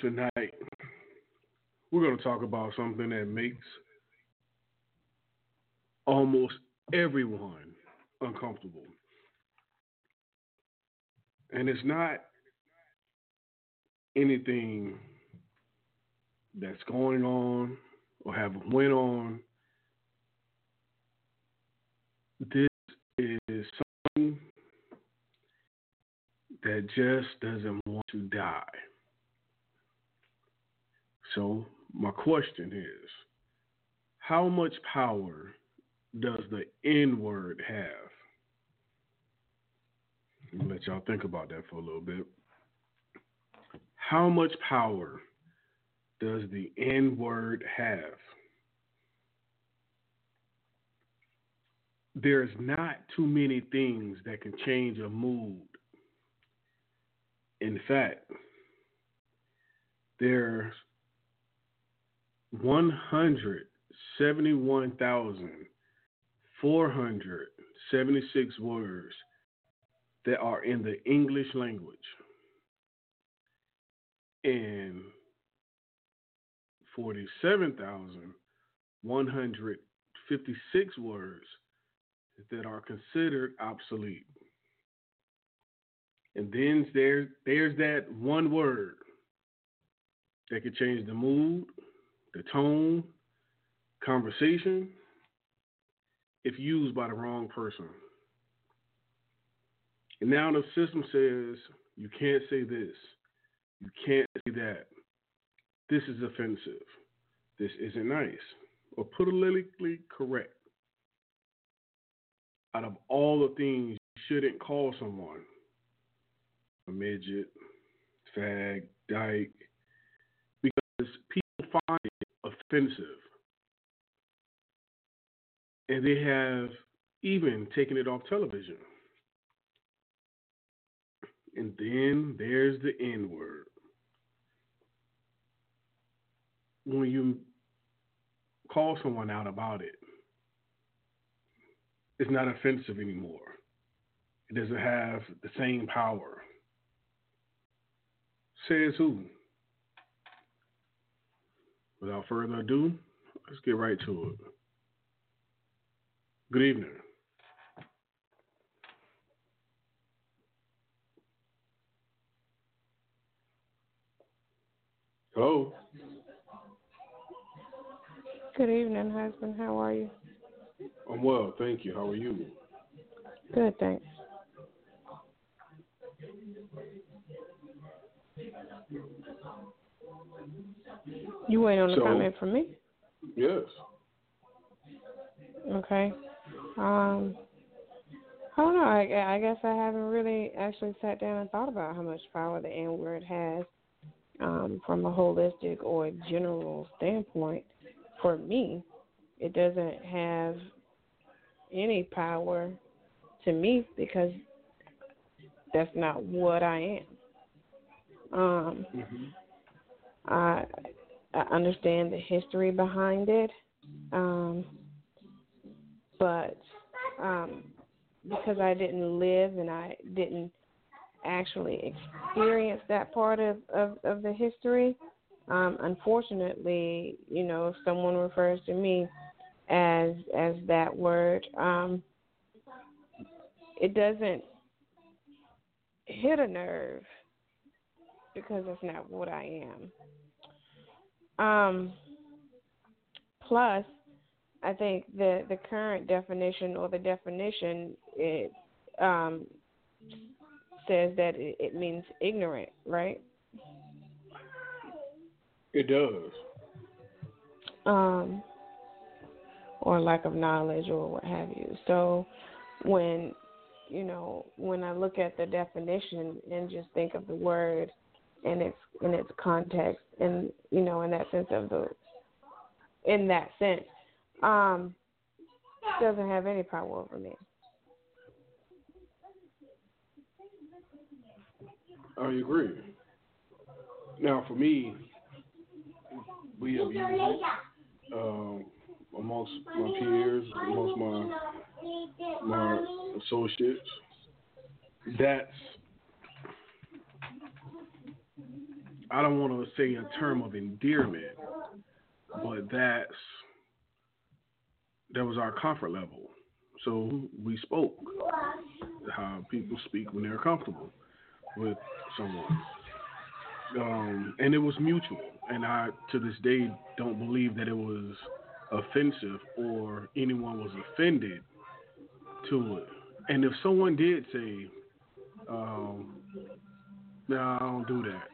tonight we're going to talk about something that makes almost everyone uncomfortable. And it's not anything that's going on or have went on. This is something that just doesn't want to die. So, my question is how much power does the N word have? let y'all think about that for a little bit. How much power does the N word have? There's not too many things that can change a mood. In fact, there's 171,476 words that are in the English language. And 47,156 words that are considered obsolete. And then there, there's that one word that could change the mood, the tone, conversation, if used by the wrong person. And now the system says you can't say this, you can't say that. This is offensive. This isn't nice or politically correct. Out of all the things you shouldn't call someone a midget, fag, dyke, because people find offensive. And they have even taken it off television. And then there's the N word. When you call someone out about it, it's not offensive anymore. It doesn't have the same power. Says who? Without further ado, let's get right to it. Good evening. Hello. Good evening, husband. How are you? I'm well, thank you. How are you? Good, thanks. You waiting on a So- comment from me? Yes. Okay. Um, I don't know. I, I guess I haven't really actually sat down and thought about how much power the N word has um, from a holistic or general standpoint. For me, it doesn't have any power to me because that's not what I am. Um, Mm-hmm. I I understand the history behind it, um, but um, because I didn't live and I didn't actually experience that part of, of, of the history, um, unfortunately, you know, if someone refers to me as as that word, um, it doesn't hit a nerve because that's not what I am. Um, plus, I think the the current definition or the definition it um, says that it, it means ignorant, right? It does. Um, or lack of knowledge or what have you. So when you know when I look at the definition and just think of the word in its in its context and you know in that sense of the in that sense um doesn't have any power over me I agree. Now, for me, we have used um, amongst my peers, amongst my my associates. That's I don't want to say a term of endearment, but that's that was our comfort level. So we spoke how people speak when they're comfortable with someone. Um, and it was mutual. And I, to this day, don't believe that it was offensive or anyone was offended to it. And if someone did say, um, "No, I don't do that,"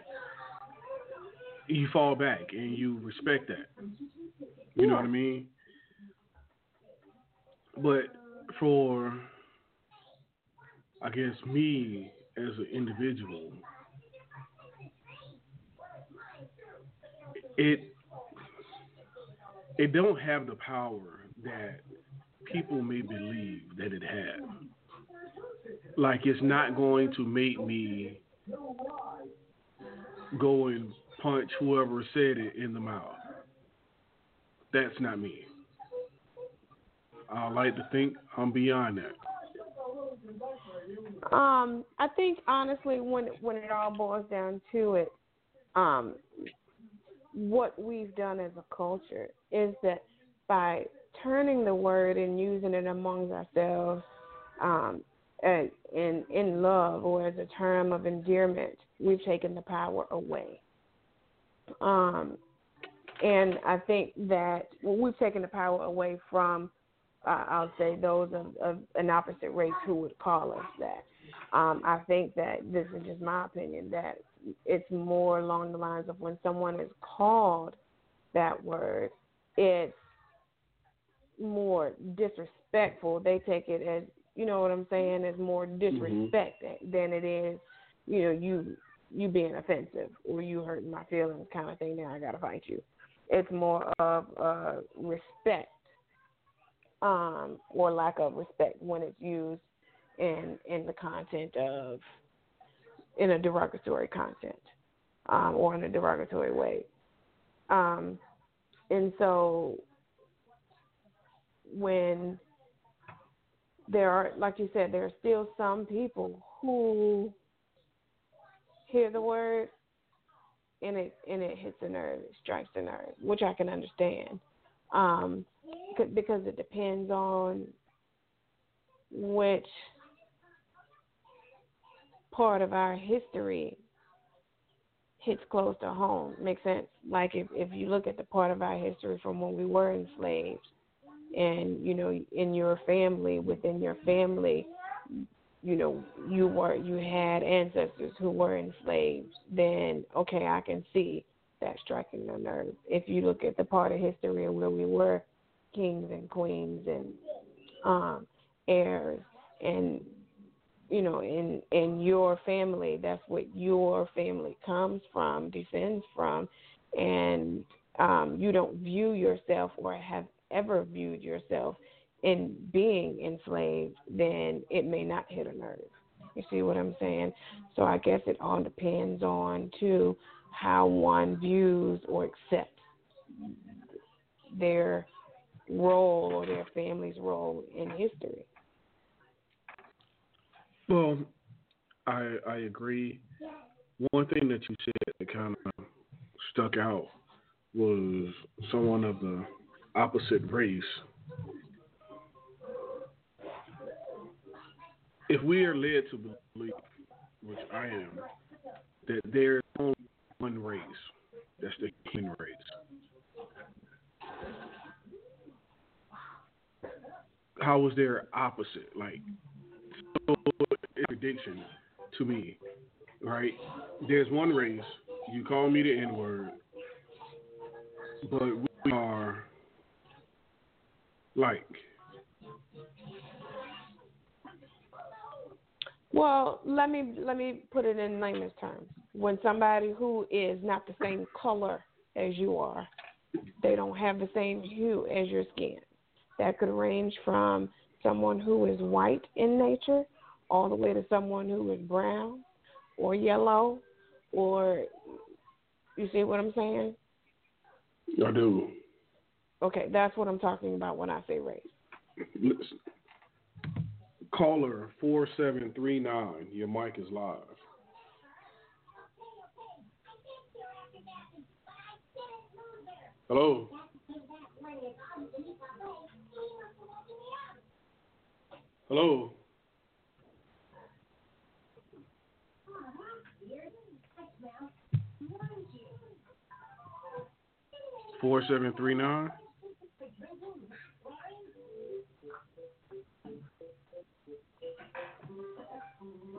you fall back and you respect that. You know what I mean? But for, I guess, me as an individual, it it don't have the power that people may believe that it has. Like it's not going to make me go and punch whoever said it in the mouth. That's not me. I like to think I'm beyond that. Um, I think honestly, when when it all boils down to it, um, what we've done as a culture is that by turning the word and using it among ourselves, um, and in in love or as a term of endearment, we've taken the power away. Um, and I think that well, we've taken the power away from uh, I'll say those of, of, an opposite race who would call us that. Um, I think that this is just my opinion that it's more along the lines of when someone is called that word, it's more disrespectful. They take it as you know what I'm saying, as more disrespect mm-hmm. than it is, you know, you you being offensive or you hurting my feelings kind of thing. Now I gotta fight you. It's more of uh, respect um, or lack of respect when it's used in in the content of in a derogatory content um, or in a derogatory way. Um, and so when there are, like you said, there are still some people who hear the word and it and it hits a nerve, it strikes a nerve, which I can understand. Um, because it depends on which part of our history hits close to home. Makes sense? Like if if you look at the part of our history from when we were enslaved, and you know, in your family, within your family, you know, you were you had ancestors who were enslaved. Then okay, I can see that striking the nerve. If you look at the part of history where we were kings and queens and um, heirs and you know in in your family that's what your family comes from descends from and um, you don't view yourself or have ever viewed yourself in being enslaved mm-hmm. then it may not hit a nerve you see what i'm saying so i guess it all depends on to how one views or accepts their role or their family's role in history. Well, I I agree. One thing that you said that kind of stuck out was someone of the opposite race. If we are led to believe, which I am, that there's only one race, that's the human race. how was there opposite? Like, so addiction to me, right? There's one race. You call me the N word, but we are like. Well, let me let me put it in layman's terms. When somebody who is not the same color as you are, they don't have the same hue as your skin that could range from someone who is white in nature all the way to someone who is brown or yellow or you see what I'm saying? I do. Okay, that's what I'm talking about when I say race. Listen. Caller 4739, your mic is live. Hello. Hello. Four seven three nine.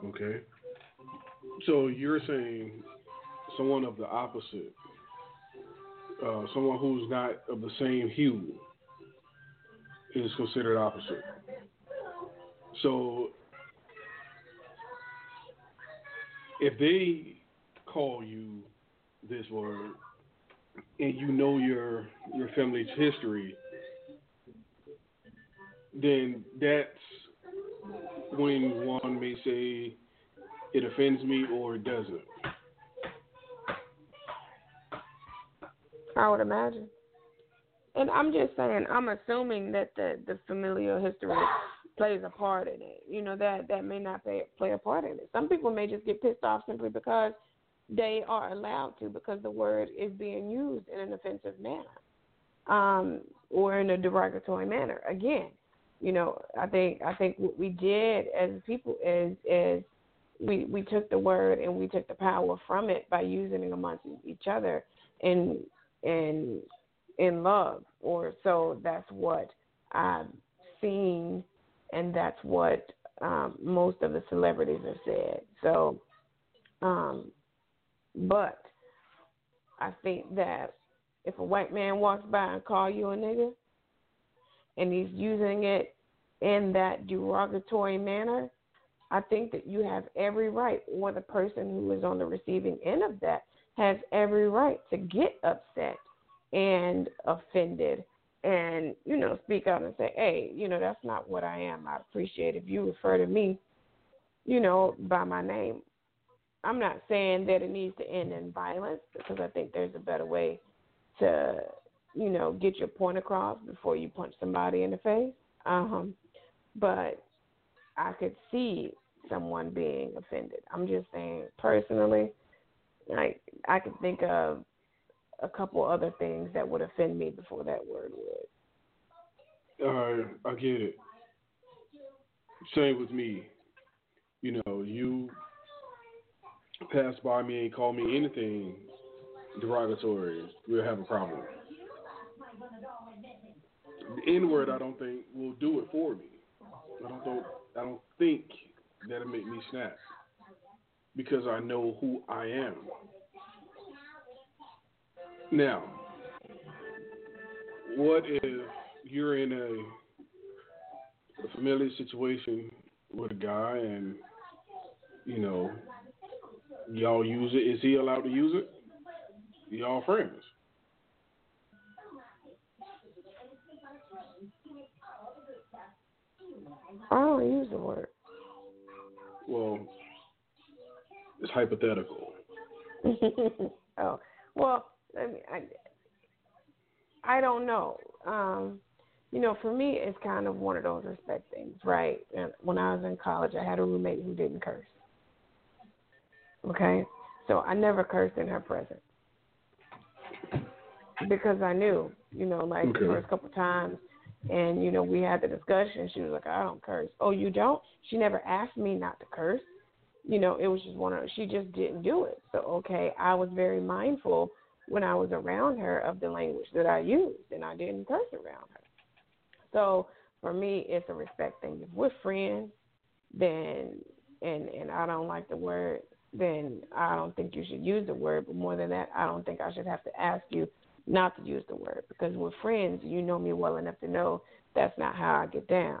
Okay. So you're saying someone of the opposite, uh, someone who's not of the same hue, is considered opposite. So if they call you this word and you know your your family's history, then that's when one may say it offends me or it doesn't. I would imagine. And I'm just saying, I'm assuming that the the familial history plays a part in it. You know that that may not play play a part in it. Some people may just get pissed off simply because they are allowed to because the word is being used in an offensive manner um, or in a derogatory manner. Again, you know, I think I think what we did as people is is we we took the word and we took the power from it by using it amongst each other and and in love or so that's what I've seen and that's what um, most of the celebrities have said. So, um, but I think that if a white man walks by and call you a nigga, and he's using it in that derogatory manner, I think that you have every right, or the person who is on the receiving end of that has every right to get upset and offended and you know speak out and say hey you know that's not what i am. I appreciate if you refer to me you know by my name. I'm not saying that it needs to end in violence because i think there's a better way to you know get your point across before you punch somebody in the face. Um but i could see someone being offended i'm just saying personally like i could think of a couple other things that would offend me before that word would. Right, I get it. Same with me. You know, you pass by me and call me anything derogatory, we'll have a problem. The N word, I don't think will do it for me. I don't think, I don't think that'll make me snap because I know who I am. Now, what if you're in a, a familiar situation with a guy and, you know, y'all use it? Is he allowed to use it? Y'all friends. I don't use the word. Well, it's hypothetical. oh, well, I mean, I, I don't know. Um, you know, for me, it's kind of one of those respect things, right? And when I was in college, I had a roommate who didn't curse. Okay, so I never cursed in her presence because I knew, you know, like Okay. the first couple times, and you know, we had the discussion. She was like, "I don't curse." Oh, you don't? She never asked me not to curse. You know, it was just one of she just didn't do it. So okay, I was very mindful when I was around her of the language that I used, and I didn't curse around her. So for me, it's a respect thing. If we're friends, then and and I don't like the word, then I don't think you should use the word. But more than that, I don't think I should have to ask you not to use the word because we're friends. You know me well enough to know that's not how I get down.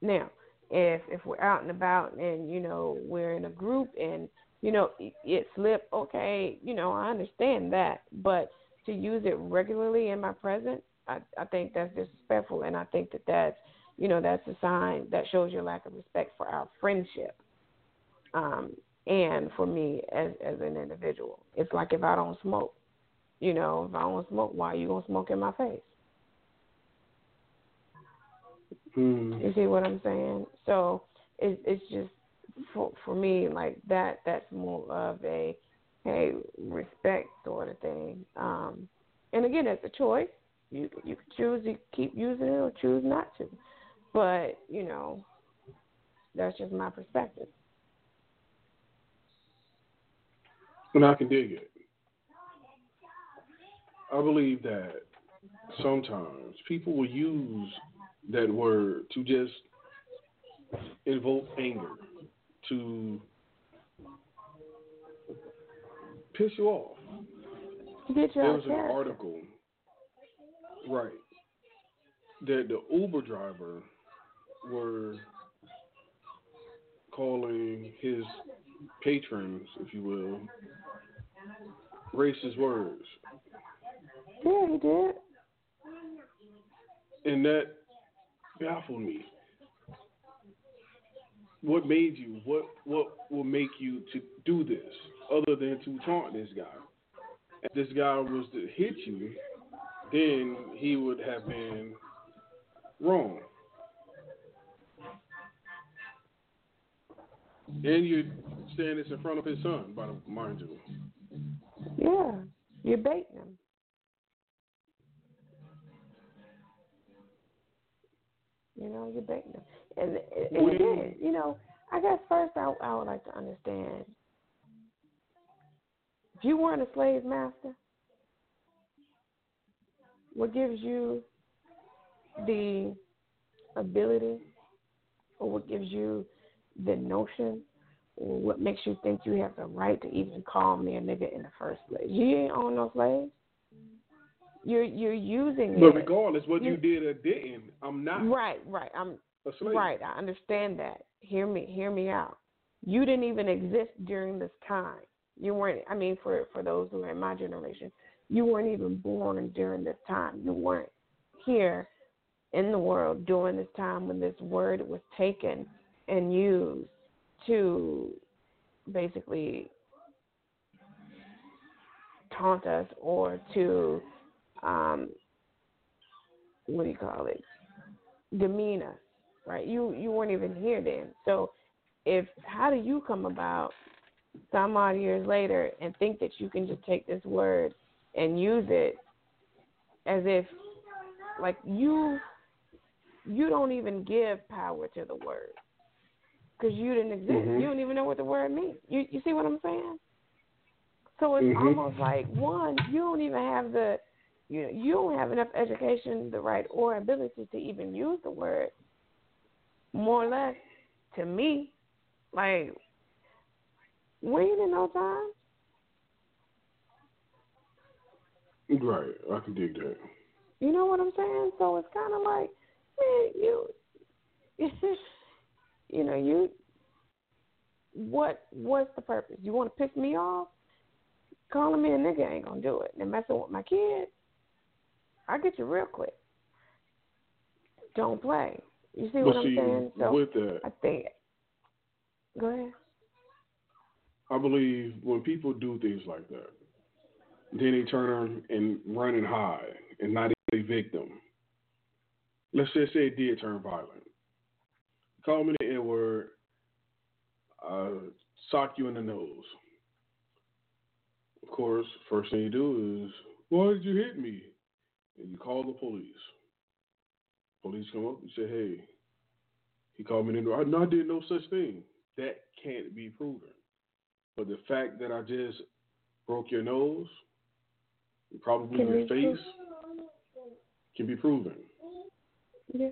Now, if if we're out and about and you know we're in a group and you know it, it okay, you know I understand that, but to use it regularly in my presence, I I think that's disrespectful, and I think that that's you know that's a sign that shows your lack of respect for our friendship. Um, and for me as as an individual, it's like if I don't smoke, you know, if I don't smoke, why are you gonna smoke in my face? Hmm. You see what I'm saying? So it's it's just for for me like that. That's more of a hey respect sort sort of thing. Um, and again, it's a choice. You you can choose to keep using it or choose not to. But you know, that's just my perspective. And I can dig it. I believe that sometimes people will use that word to just invoke anger, to piss you off. Get there was an article, right, that the Uber driver were calling his patrons, if you will, racist words. Yeah, he did. And that baffled me. What made you? What what will make you to do this other than to taunt this guy? If this guy was to hit you, then he would have been wrong. And you're saying this in front of his son, by the mind you. Yeah, you're baiting him. You know, you're baiting him, and, and again, you know, I guess first I, I would like to understand if you weren't a slave master, what gives you the ability, or what gives you the notion or what makes you think you have the right to even call me a nigga in the first place? You ain't own no slaves. You're you're using but it. But regardless what you, you, did or didn't, I'm not. Right, right. I'm a slave. right. I understand that. Hear me, hear me out. You didn't even exist during this time. You weren't. I mean, for for those who are in my generation, you weren't even born during this time. You weren't here in the world during this time when this word was taken and used to basically taunt us or to um, what do you call it? Demean us right? You you weren't even here then. So if how do you come about some odd years later and think that you can just take this word and use it as if like you you don't even give power to the word because you didn't exist. Mm-hmm. You don't even know what the word means. You you see what I'm saying? So it's mm-hmm. almost like one, you don't even have the you know, you don't have enough education, the right or ability to even use the word. More or less, to me, like we ain't in no time. Right, I can dig that. You know what I'm saying? So it's kind of like, man, you you know, you what what's the purpose? You want to piss me off? Calling me a nigga ain't gonna do it. And messing with my kids, I get you real quick. Don't play. You see what see, I'm saying? So with that, I think. Go ahead. I believe when people do things like that, then they turn and run and hide and not a victim. Let's just say it did turn violent call me the N word, uh, sock you in the nose. Of course, first thing you do is, why did you hit me? And you call the police. Police come up and say, hey, he called me the I, no, I did no such thing. That can't be proven. But the fact that I just broke your nose, probably can your face, can be proven. Yeah.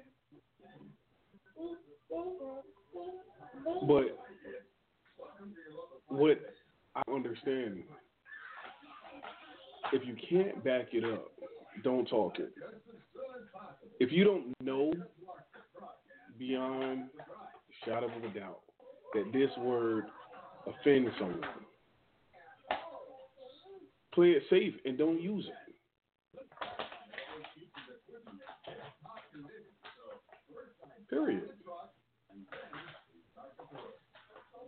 But what I understand, if you can't back it up, don't talk it. If you don't know beyond shadow of a doubt that this word offends someone, play it safe and don't use it. Period.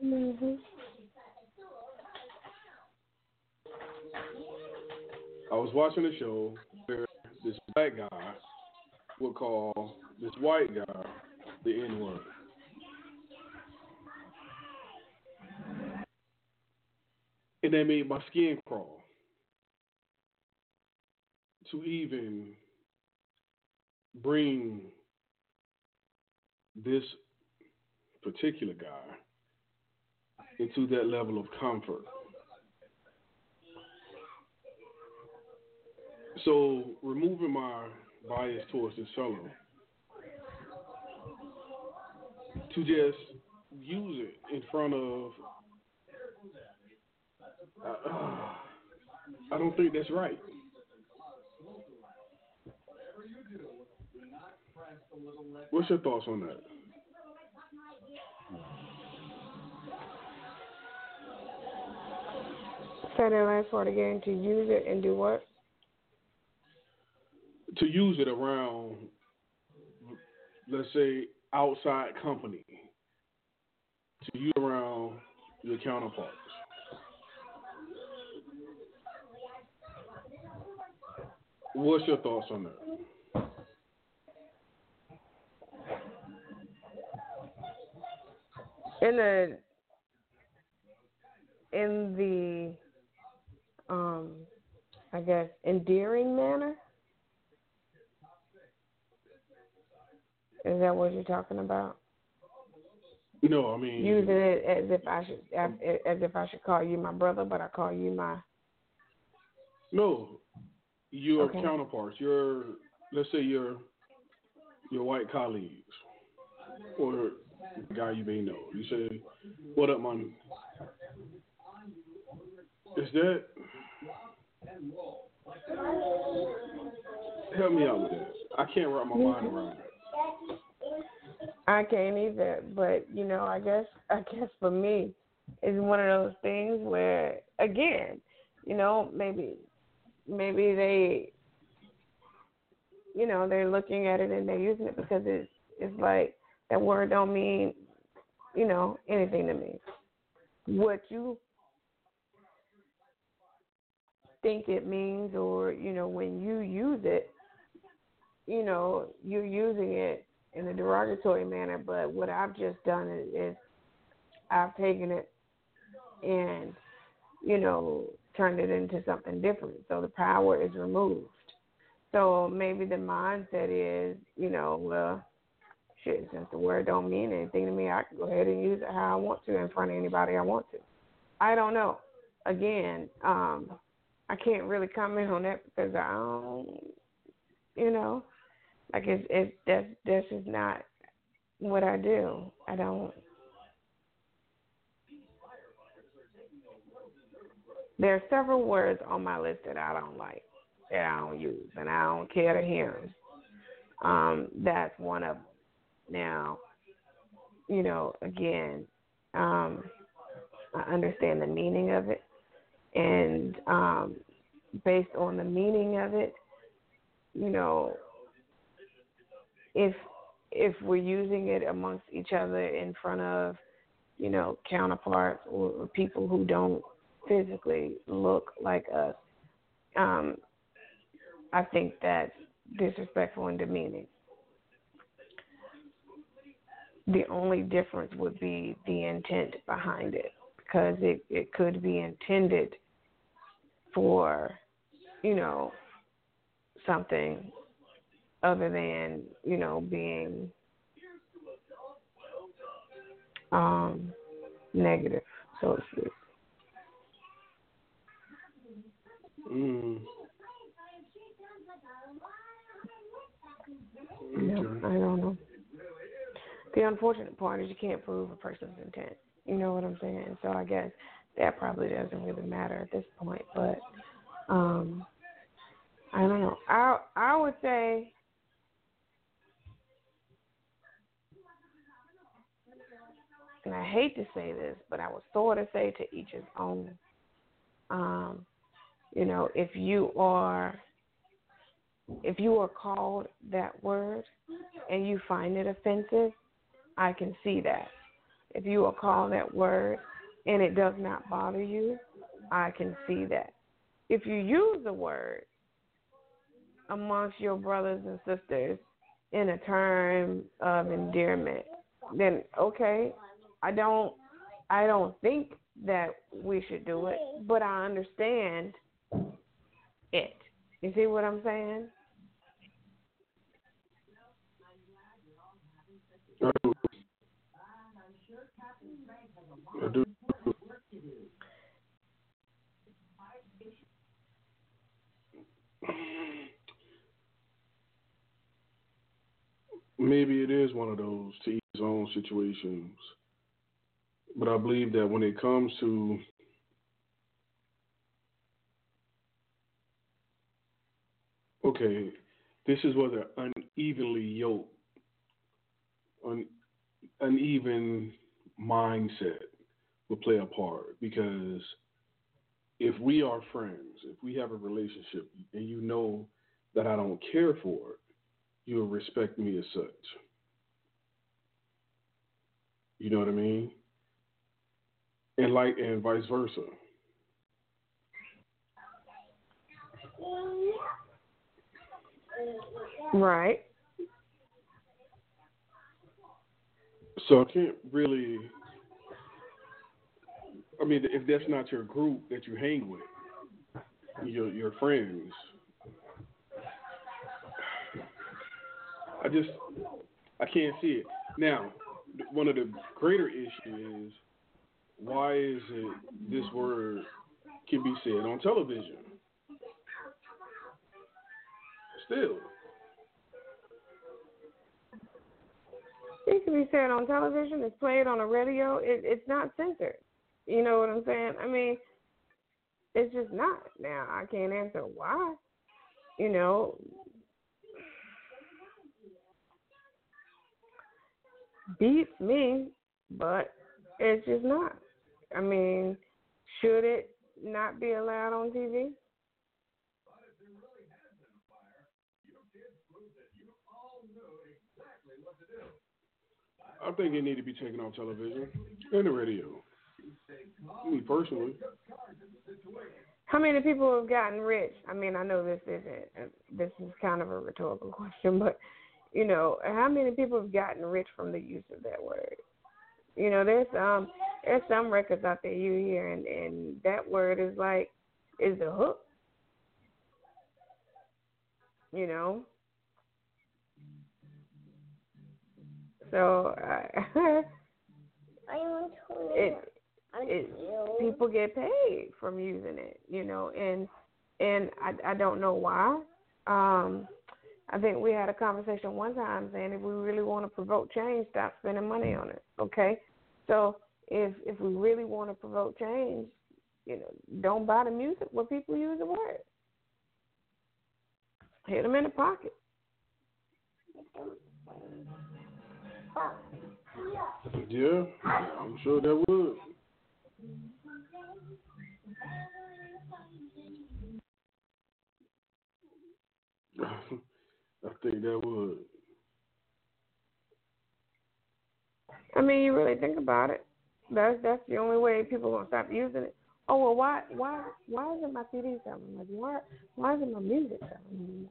Mm-hmm. I was watching a show where this black guy would call this white guy the N word. And that made my skin crawl. to even bring this particular guy into that level of comfort. So, removing my bias towards this fellow, to just use it in front of. Uh, I don't think that's right. What's your thoughts on that? Say that last part again. To use it and do what? To use it around, let's say, outside company. To use around your counterparts. What's your thoughts on that? In the in the um I guess endearing manner? Is that what you're talking about? No, I mean using it as if I should as, as if I should call you my brother, but I call you my. No, your Okay. counterparts, your let's say your your white colleagues or the guy you may know. You say, "What up, man?" Is that help me out with that? I can't wrap my mind around that. I can't either, but you know, I guess I guess for me, it's one of those things where, again, you know, maybe maybe they, you know, they're looking at it and they're using it because it's it's like that word don't mean, you know, anything to me. What you think it means, or you know, when you use it, you know, you're using it in a derogatory manner, but what I've just done is, is I've taken it and, you know, turned it into something different. So the power is removed. So maybe the mindset is, you know, well, shit, since the word don't mean anything to me, I can go ahead and use it how I want to in front of anybody I want to. I don't know. Again, um, I can't really comment on that because I don't, you know, like it's it's that's that's just not what I do. I don't. There are several words on my list that I don't like, that I don't use, and I don't care to hear them. Um, that's one of them. Now, you know, again, um, I understand the meaning of it, and um, based on the meaning of it, you know, if if we're using it amongst each other in front of, you know, counterparts or, people who don't physically look like us, um, I think that's disrespectful and demeaning. The only difference would be the intent behind it, because it, it could be intended for, you know, something other than you know being um negative so to speak Mm. Yeah, I don't know. The unfortunate part is you can't prove a person's intent. You know what I'm saying? So I guess that probably doesn't really matter at this point. But um I don't know. I I would say and I hate to say this, but I would sort of say to each his own. Um, you know, if you are if you are called that word and you find it offensive, I can see that. If you are called that word and it does not bother you, I can see that. If you use the word amongst your brothers and sisters in a term of endearment, then okay, I don't I don't think that we should do it, but I understand it. You see what I'm saying? I do. I do. Maybe it is one of those to each own situations. But I believe that when it comes to okay, this is where the unevenly yoked, un, uneven mindset will play a part because if we are friends, if we have a relationship, and you know that I don't care for it, you'll respect me as such. You know what I mean? And like and vice versa. Right. So I can't really. I mean, if that's not your group that you hang with, your your friends, I just I can't see it. Now, one of the greater issues is why is it this word can be said on television? Still. It can be said on television. It's played on a radio. It, it's not censored. You know what I'm saying? I mean, it's just not. Now I can't answer why. You know, beats me, but it's just not. I mean, should it not be allowed on TV? I think it need to be taken off television and the radio. Me personally. How many people have gotten rich? I mean, I know this isn't. This is kind of a rhetorical question, but you know, how many people have gotten rich from the use of that word? You know, there's um there's some records out there you hear and, and that word is like is the hook. You know? So uh, it, it people get paid from using it, you know, and and I I don't know why. Um I think we had a conversation one time saying if we really want to provoke change, stop spending money on it. Okay, so if if we really want to provoke change, you know, don't buy the music where people use the word. Hit them in the pocket. Yeah, I'm sure that would. I think that would. I mean, you really think about it. That's that's the only way people gonna stop using it. Oh well, why why why isn't my CD selling? Like why why isn't my music selling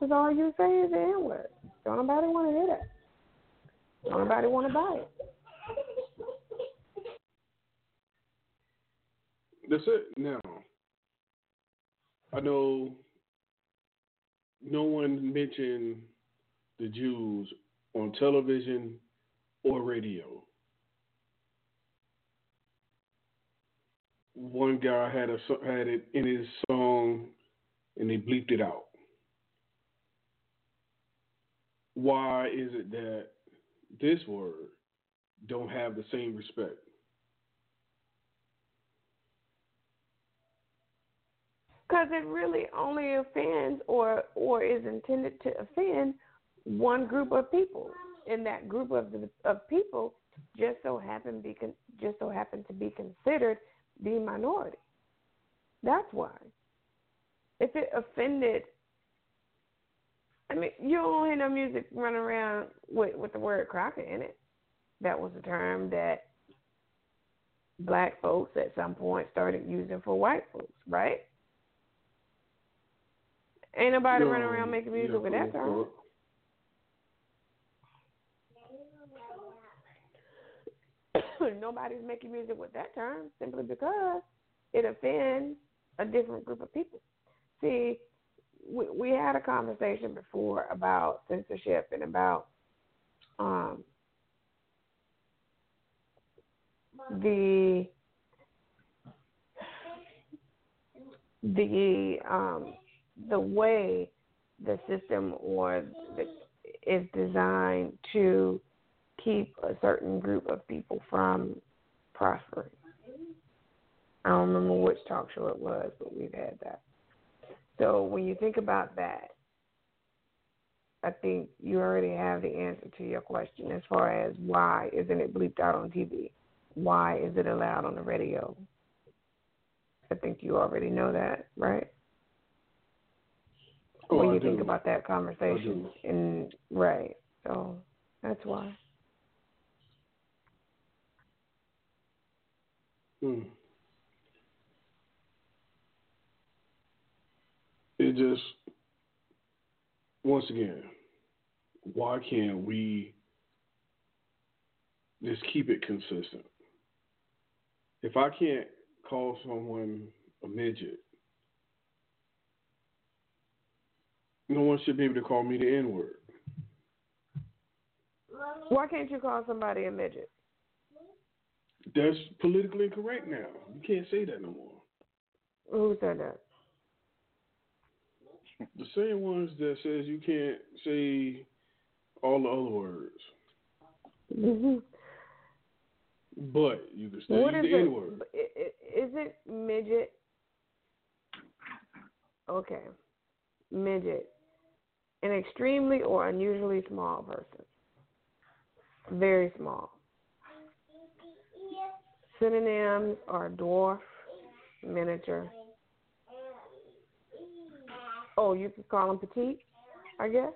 Because all you say is the N word. Don't nobody want to hear that. Don't nobody want to buy it. That's it. Now, I know no one mentioned the Jews on television or radio. One guy had a had it in his song, and they bleeped it out. Why is it that this word don't have the same respect? Because it really only offends or or is intended to offend one group of people, and that group of of people just so happen be just so happen to be considered the minority. That's why. If it offended, I mean, you don't hear no music running around with with the word cracker in it. That was a term that black folks at some point started using for white folks, right? Ain't nobody running around making music with that term. Nobody's making music with that term simply because it offends a different group of people. See, we, we had a conversation before about censorship and about um, the the um, the way the system or the, is designed to keep a certain group of people from prospering. I don't remember which talk show it was, but we've had that. So when you think about that, I think you already have the answer to your question as far as why isn't it bleeped out on TV? Why is it allowed on the radio? I think you already know that, right? Oh, when I you think about that conversation, and right, so that's why. Hmm. It just, once again, why can't we just keep it consistent? If I can't call someone a midget, no one should be able to call me the N word. Why can't you call somebody a midget? That's politically incorrect now. You can't say that no more. Who said that? The same ones that says you can't say all the other words, Mm-hmm. but you can still What use the? N word. Is it midget? Okay, midget, an extremely or unusually small person, very small. Synonyms are dwarf, miniature. Oh, you could call them petite, I guess.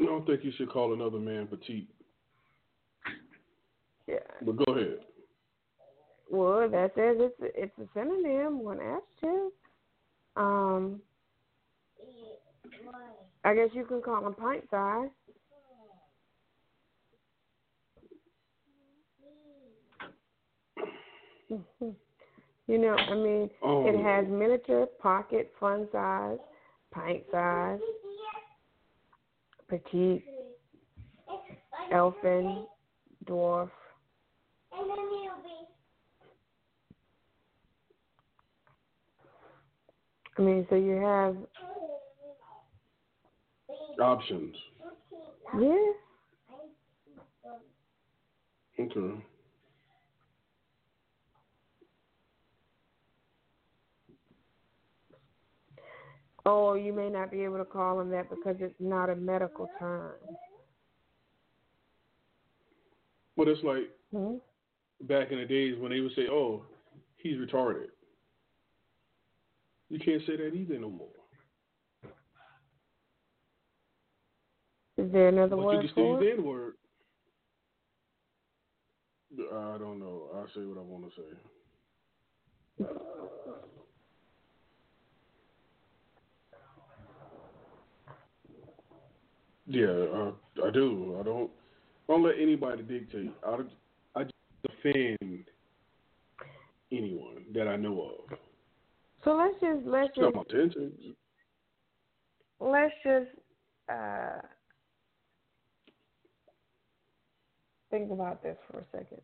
I don't think you should call another man petite. Yeah. But go ahead. Well, that says it's it's a synonym, one adjective. Um, I guess you can call them pint size. You know, I mean, Oh, it has miniature, pocket, fun size, pint size, petite, elfin, dwarf. I mean, so you have options. yeah. Okay. Oh, you may not be able to call him that because it's not a medical term. But it's like Hmm? back in the days when they would say, "Oh, he's retarded." You can't say that either no more. Is there another But you word can still use the N word. I don't know. I'll say what I want to say. Yeah, uh, I do. I don't. I don't let anybody dictate. I, I just defend anyone that I know of. So let's just let's It's not just my intentions. let's just uh, think about this for a second.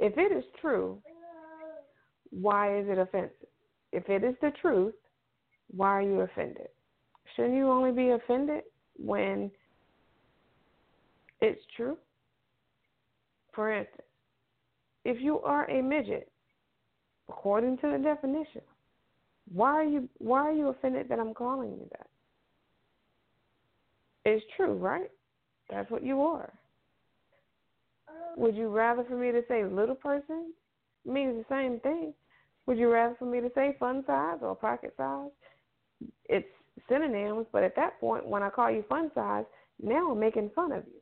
If it is true, why is it offensive? If it is the truth, why are you offended? Shouldn't you only be offended when it's true? For instance, if you are a midget, according to the definition, why are you why are you offended that I'm calling you that? It's true, right? That's what you are. Would you rather for me to say little person? means the same thing. Would you rather for me to say fun size or pocket size? It's synonyms, but at that point, when I call you fun size, now I'm making fun of you.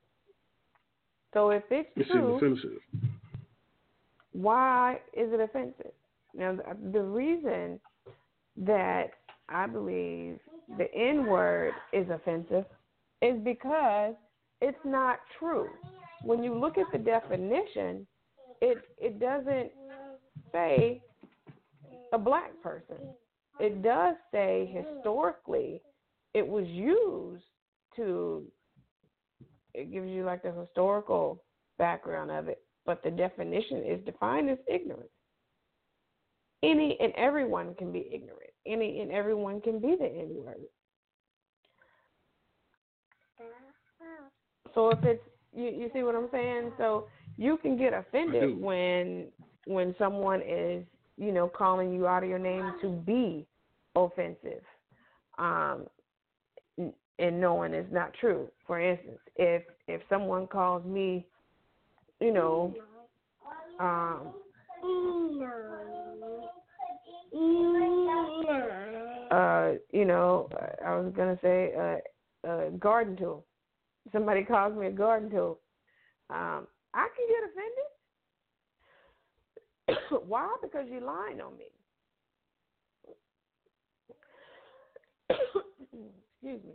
So if it's It's true, offensive. why is it offensive? Now, the reason that I believe the N word is offensive is because it's not true. When you look at the definition, it it doesn't say a black person. it does say historically it was used to it gives you like the historical background of it, but the definition is defined as ignorance. Any and everyone can be ignorant. Any and everyone can be the N word. So if it's you, you see what I'm saying? So you can get offended when when someone is you know calling you out of your name to be offensive. Um, and knowing it's not true. For instance, if if someone calls me, you know, um, uh, you know, I was gonna say a, a garden tool. Somebody calls me a garden tool. Um, I can get offended. Why? Because you're lying on me. Excuse me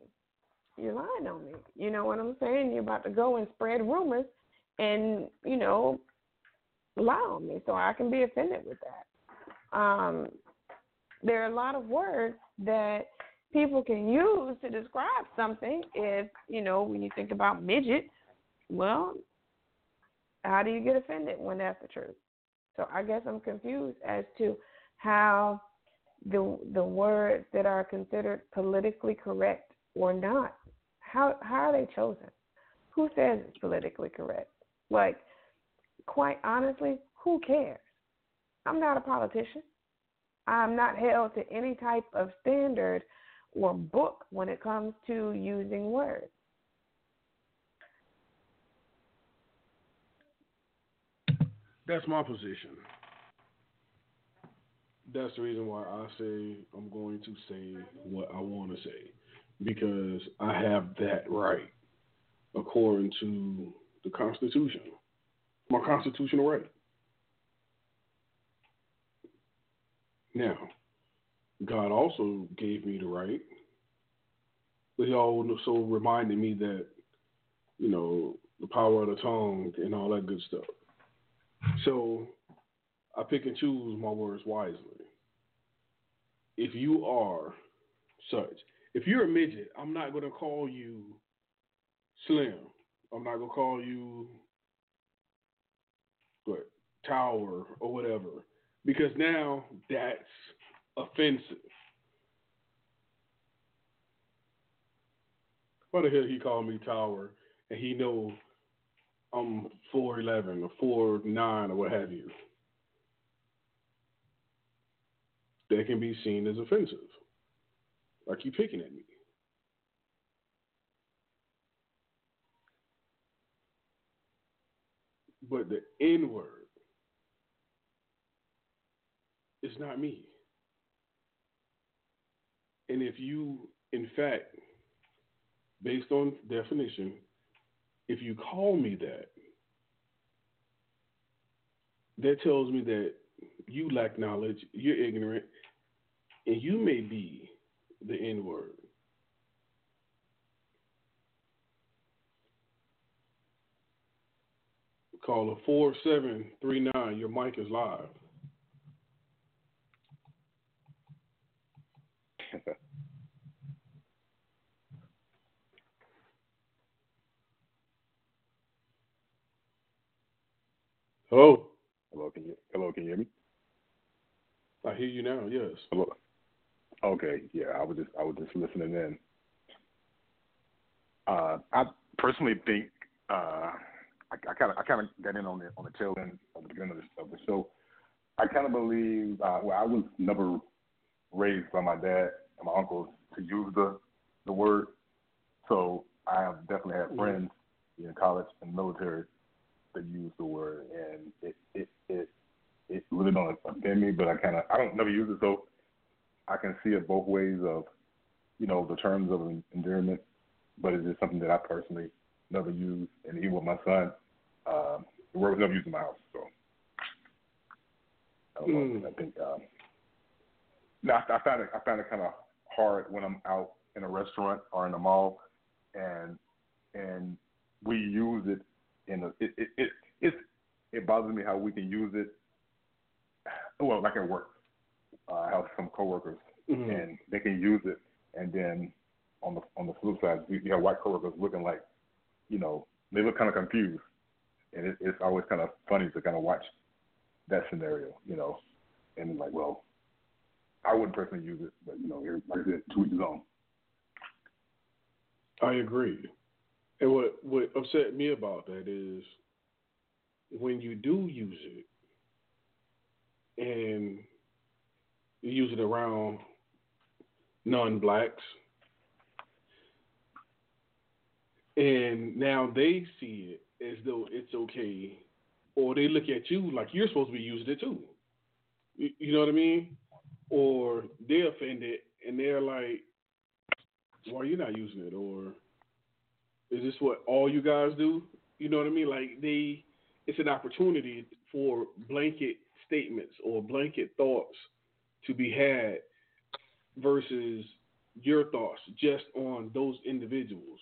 you're lying on me. You know what I'm saying? You're about to go and spread rumors and, you know, lie on me. So I can be offended with that. Um, there are a lot of words that people can use to describe something. If, you know, when you think about midget, well, how do you get offended when that's the truth? So I guess I'm confused as to how the the words that are considered politically correct or not how how are they chosen? Who says it's politically correct? Like, quite honestly, who cares? I'm not a politician. I'm not held to any type of standard or book when it comes to using words. That's my position. That's the reason why I say I'm going to say what I want to say because I have that right according to the Constitution, my constitutional right. Now, God also gave me the right, but He also reminded me that, you know, the power of the tongue and all that good stuff. So I pick and choose my words wisely. If you are such, if you're a midget, I'm not gonna call you slim. I'm not gonna call you what tower or whatever because now that's offensive. Why the hell he called me tower and he know I'm four eleven or four nine or what have you? That can be seen as offensive. Like you picking at me. But the N word is not me. And if you, in fact, based on definition, if you call me that, that tells me that you lack knowledge, you're ignorant, and you may be the N word. Call a 4739. Your mic is live. Hello. Hello, can you hello, can you hear me? I hear you now, yes. Hello. Okay, yeah, I was just I was just listening in. Uh, I personally think uh, I kind of I kind of got in on the on the tail end of the beginning of the, of the show. I kind of believe uh, well I was never raised by my dad and my uncles to use the the word, so I have definitely had mm-hmm. friends in college and military that use the word, and it it it it really don't offend me, but I kind of I don't never use it so I can see it both ways of, you know, the terms of endearment, but it's just something that I personally never use, and even with my son, um, the word was never used in my house. So I don't mm. know. Hmm. I think um, no, I, I find it I find it kind of hard when I'm out in a restaurant or in a mall, and and we use it in a it it it, it, it bothers me how we can use it. Well, like at work, uh, I have some coworkers, Mhm. and they can use it, and then on the on the flip side, you, you have white coworkers looking like, you know, they look kind of confused, and it, it's always kind of funny to kind of watch that scenario, you know, and like, well, I wouldn't personally use it, but you know, like I said, to each own. I agree. And what what upset me about that is when you do use it and you use it around non blacks and now they see it as though it's okay or they look at you like you're supposed to be using it too. You know what I mean? Or they're offended and they're like, why are you not using it? Or is this what all you guys do? You know what I mean? Like they, it's an opportunity for blanket statements or blanket thoughts to be had versus your thoughts just on those individuals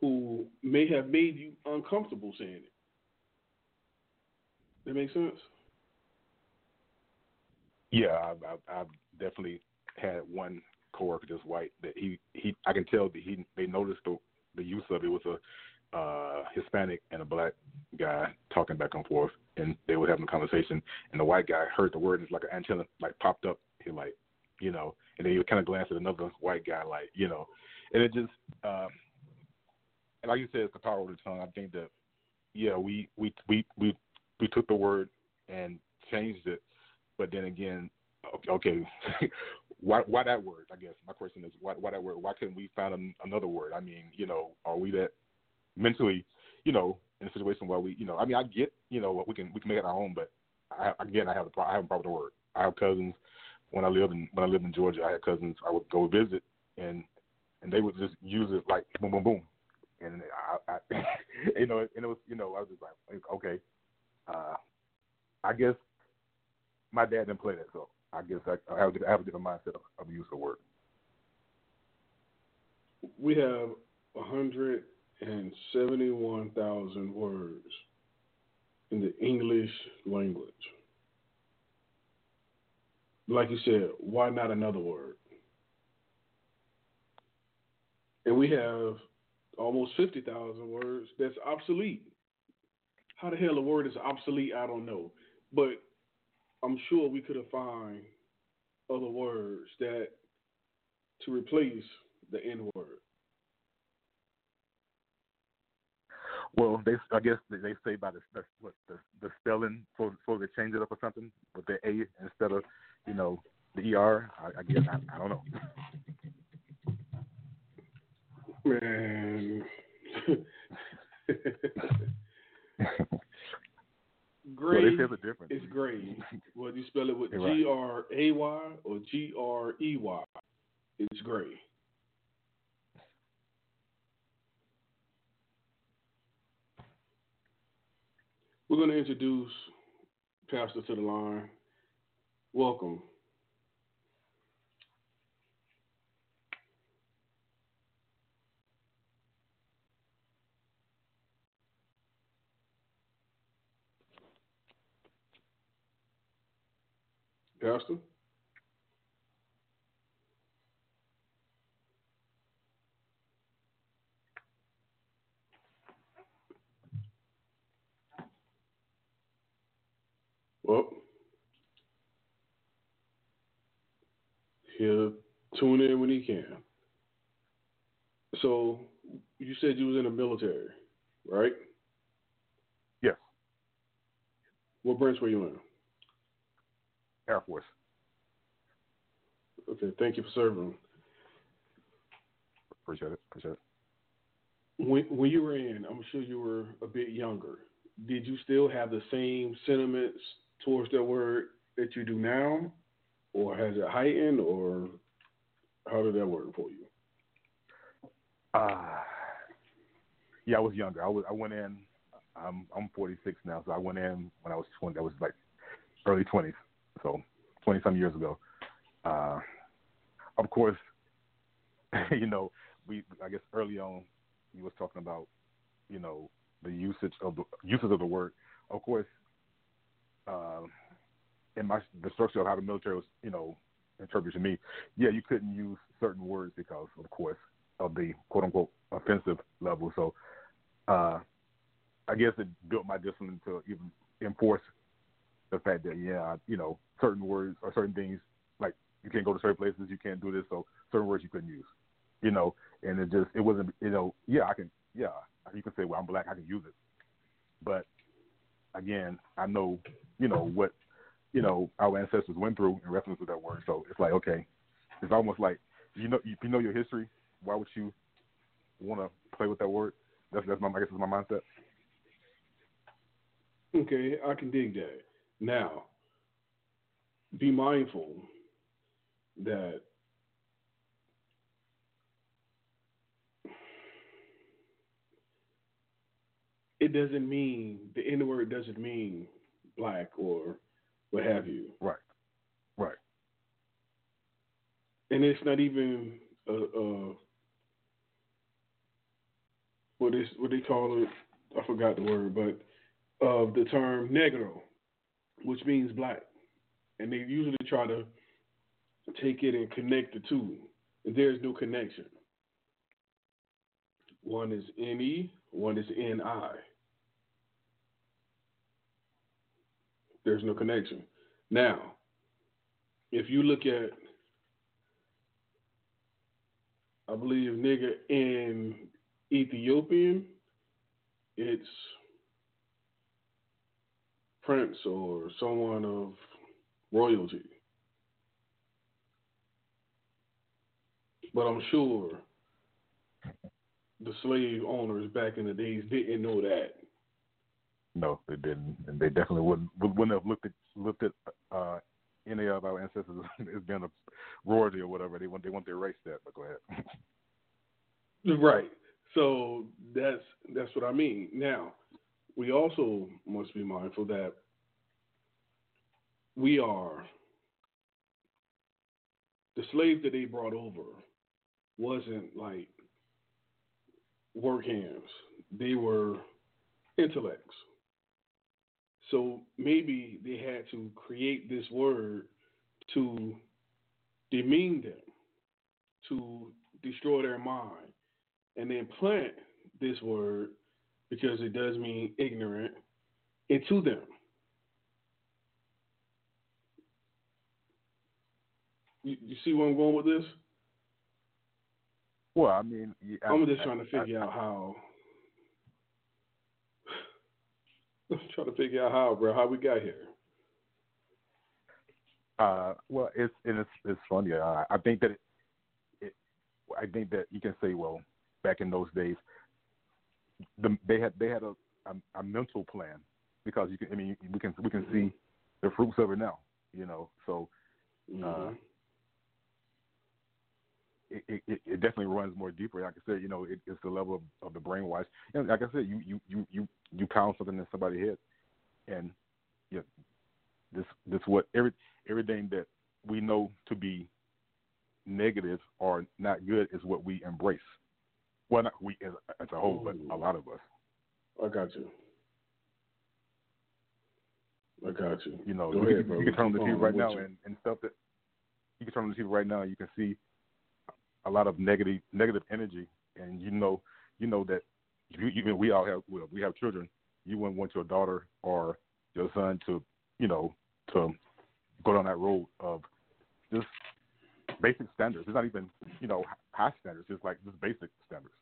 who may have made you uncomfortable saying it. That makes sense? Yeah, I've, definitely had one coworker just white that he he I can tell that he they noticed the the use of it. Was a uh Hispanic and a black guy talking back and forth and they were having a conversation and the white guy heard the word and it's like an antenna like popped up. He like you know and then he kind of glance at another white guy like you know. And it just um and like you said it's the power of the tongue. I think that yeah we we we we we took the word and changed it but then again okay why why that word? I guess my question is why why that word? Why couldn't we find an, another word? I mean, you know, are we that mentally, you know, in a situation where we, you know, I mean, I get, you know, we can we can make it our own, but I, again, I have pro- I have a problem with the word. I have cousins when I lived in when I lived in Georgia. I had cousins I would go visit and and they would just use it like boom boom boom, and I, I you know, and it was you know I was just like okay, uh, I guess my dad didn't play that so. I guess I, I have, I have a different mindset of, of the use of word. We have 171,000 words in the English language. Like you said, why not another word? And we have almost 50,000 words that's obsolete. How the hell a word is obsolete, I don't know. But I'm sure we could have found other words that to replace the N word. Well, they I guess they say by the the what the, the spelling for for they change it up or something with the A instead of you know the ER. I, I guess I, I don't know. Man. Gray well, they say the difference. is gray. Whether you spell it with right. G R A Y or G R E Y, it's gray. We're going to introduce Pastor to the line. Welcome. Pastor? Well, he'll tune in when he can. So, you said you was in the military, right? Yes, What branch were you in? Air Force. Okay, thank you for serving. Appreciate it. Appreciate it. When when you were in, I'm sure you were a bit younger. Did you still have the same sentiments towards that word that you do now, or has it heightened, or how did that work for you? Uh, yeah, I was younger. I was I went in. I'm I'm 46 now, so I went in when I was 20. That was like early 20s, so 20 some years ago. Uh, of course, you know, we I guess early on, you was talking about, you know, the usage of the uses of the word. Of course, uh, in my the structure of how the military was, you know, interpreted to me, yeah, you couldn't use certain words because, of course, of the quote unquote offensive level. So, uh, I guess it built my discipline to even enforce the fact that yeah, you know, certain words or certain things like you can't go to certain places, you can't do this, so certain words you couldn't use, you know, and it just it wasn't, you know, yeah, I can, yeah, you can say, well, I'm black, I can use it, but again, I know, you know, what, you know, our ancestors went through in reference to that word, so it's like okay, it's almost like you know, if you know your history, why would you want to play with that word? That's that's my I guess is my mindset. Okay, I can dig that. Now, be mindful that it doesn't mean the N word doesn't mean black or what have you. Right. Right. And it's not even a, a what is what they call it. I forgot the word, but of the term negro, which means black, and they usually try to take it and connect the two. And there's no connection. One is N-E, one is N-I. There's no connection. Now, if you look at, I believe, nigga in Ethiopian, it's prince or someone of royalty. But I'm sure the slave owners back in the days didn't know that. No, they didn't, and they definitely wouldn't wouldn't have looked at looked at uh, any of our ancestors as being a royalty or whatever. They want they want to erase that. But go ahead. right. So that's that's what I mean. Now, we also must be mindful that we are the slaves that they brought over wasn't like work hands. They were intellects. So maybe they had to create this word to demean them, to destroy their mind, and then plant this word because it does mean ignorant and to them. You, you see where I'm going with this? Well, I mean, I, I'm just trying to figure I, out how. I'm trying to figure out how, bro, how we got here. Uh, well, it's and it's it's funny. Uh, I think that it, it, I think that you can say, well, back in those days, the, they had they had a, a, a mental plan because you can. I mean, we can we can see the fruits of it now. You know, so uh, mm-hmm. it, it, it definitely runs more deeper. Like I said, you know, it, it's the level of, of the brainwash. And like I said, you you you you you pound something in somebody's head, and you know, this this what every everything that we know to be negative or not good is what we embrace. Well, not we as, as a whole, but a mm. lot of us. I got you. I got you. You know, you, ahead, can, you, can, turn on the TV right now and, and stuff that you can turn on the TV right now. You can see a lot of negative negative energy, and you know you know that you, even we all have well, we have children. You wouldn't want your daughter or your son to you know to go down that road of just basic standards. It's not even you know high standards. It's like just basic standards.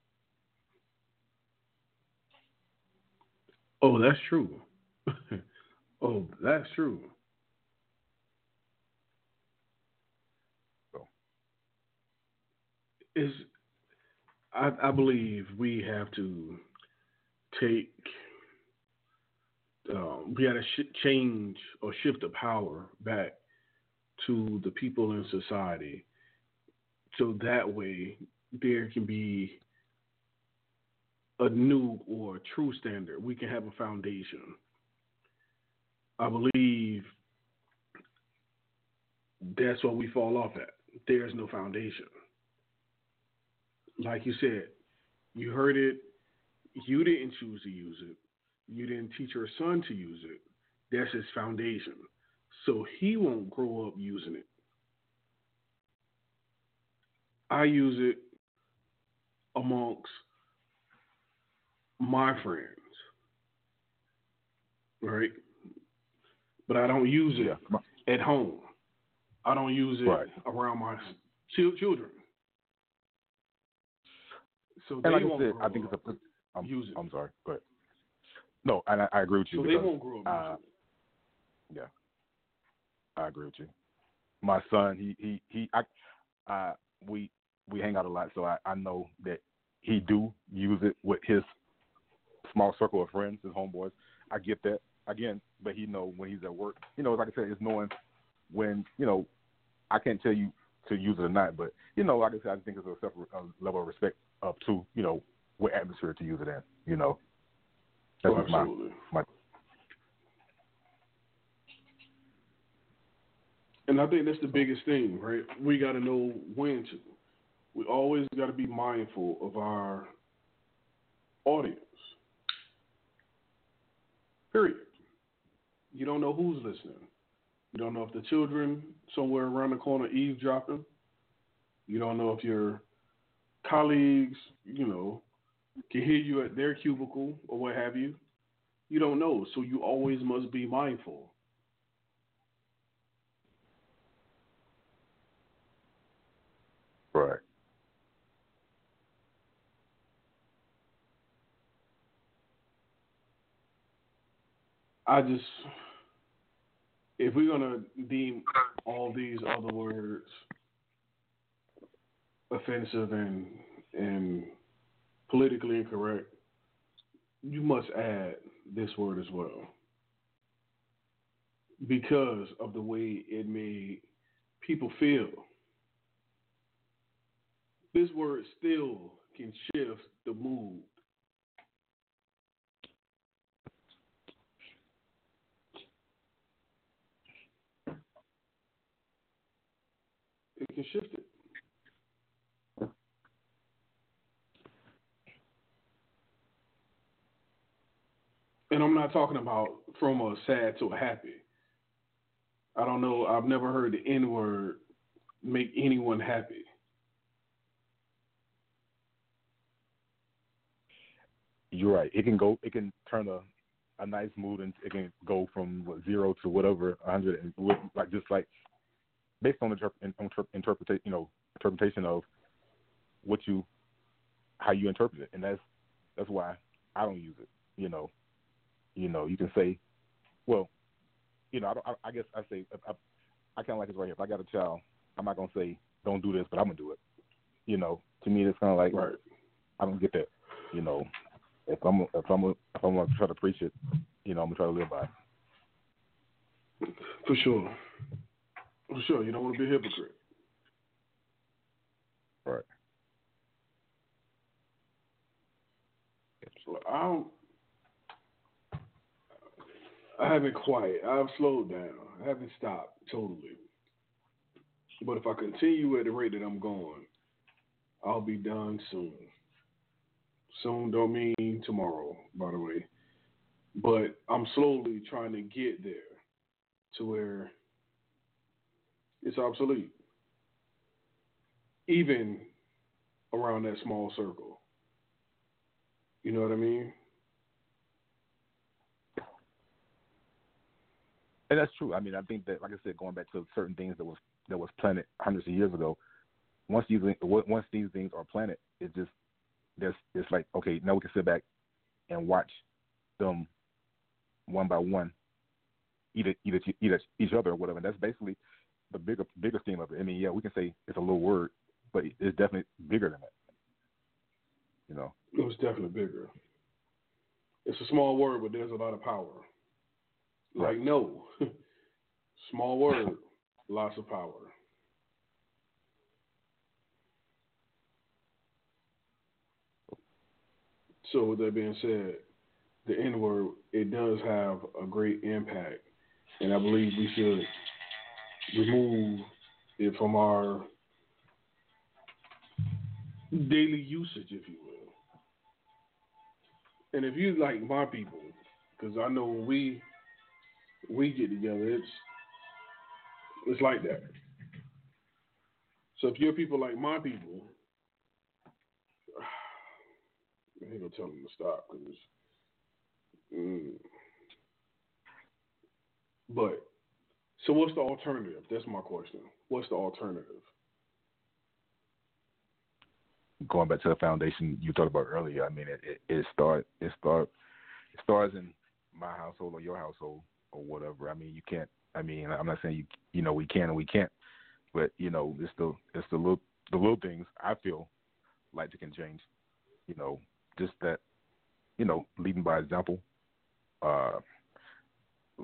Oh, that's true. oh, that's true. is I, I believe we have to take um, we got to sh- change or shift the power back to the people in society, so that way there can be a new or true standard. We can have a foundation. I believe that's what we fall off at. There's no foundation like you said, you heard it. You didn't choose to use it. You didn't teach your son to use it. That's his foundation. So he won't grow up using it. I use it amongst my friends, right? But I don't use it Yeah. at home. I don't use it Right. around my chil- children. So And they like I won't said, grow I think it's a. I'm, use it. I'm sorry, but. No, and I, I agree with you. so they won't grow up. uh, using it. I agree with you. My son, he he he. I, uh, we we hang out a lot, so I I know that he do use it with his small circle of friends, his homeboys. I get that again, but he know when he's at work. You know, like I said, it's knowing when you know. I can't tell you to use it or not, but you know, like I said, I think it's a separate uh, level of respect up to you know what atmosphere to use it in. You know, that's Oh, just my absolutely. my And I think that's the biggest thing, right? We got to know when to. We always got to be mindful of our audience. Period. You don't know who's listening. You don't know if the children somewhere around the corner eavesdropping. You don't know if your colleagues, you know, can hear you at their cubicle or what have you. You don't know, so you always must be mindful. I just, if we're gonna deem all these other words offensive and and politically incorrect, you must add this word as well because of the way it made people feel. This word still can shift the mood. It can shift it. And I'm not talking about from a sad to a happy. I don't know. I've never heard the N word make anyone happy. You're right. It can go. It can turn a a nice mood, and it can go from what, zero to whatever hundred, and like just like based on interp- inter- interpretation, you know, interpretation of what you how you interpret it, and that's that's why I don't use it. You know, you know, you can say, well, you know, I, don't, I, I guess I say I, I kind of like this right here. If I got a child, I'm not gonna say don't do this, but I'm gonna do it. You know, to me, it's kind of like Right. I don't get that. You know, if I'm if I'm if I'm gonna try to preach it, you know, I'm gonna try to live by it. For sure. For sure. You don't want to be a hypocrite. Right. So I don't. I haven't quiet. I've slowed down. I haven't stopped totally. But if I continue at the rate that I'm going, I'll be done soon. Soon don't mean tomorrow, by the way. But I'm slowly trying to get there to where it's obsolete. Even around that small circle. You know what I mean? And that's true. I mean, I think that, like I said, going back to certain things that was that was planted hundreds of years ago. Once these once these things are planted, it just there's it's like okay, now we can sit back and watch them one by one eat eat it, eat each other or whatever. And that's basically the bigger bigger theme of it. I mean, yeah, we can say it's a little word, but it's definitely bigger than that. You know. It was definitely bigger. It's a small word, but there's a lot of power. Like no, small word, lots of power. So with that being said, the N word it does have a great impact, and I believe we should remove it from our daily usage, if you will. And if you like my people, because I know when we we get together, it's It's like that. So if you're people like my people, I ain't gonna tell them to stop because. Mm. But so what's the alternative? That's my question. What's the alternative? Going back to the foundation you talked about earlier, I mean, it it, it start it start it starts in my household or your household or whatever. I mean, you can't. I mean, I'm not saying you you know we can and we can't, but you know, it's the it's the little the little things I feel like it can change. You know, just that, you know, leading by example. Uh,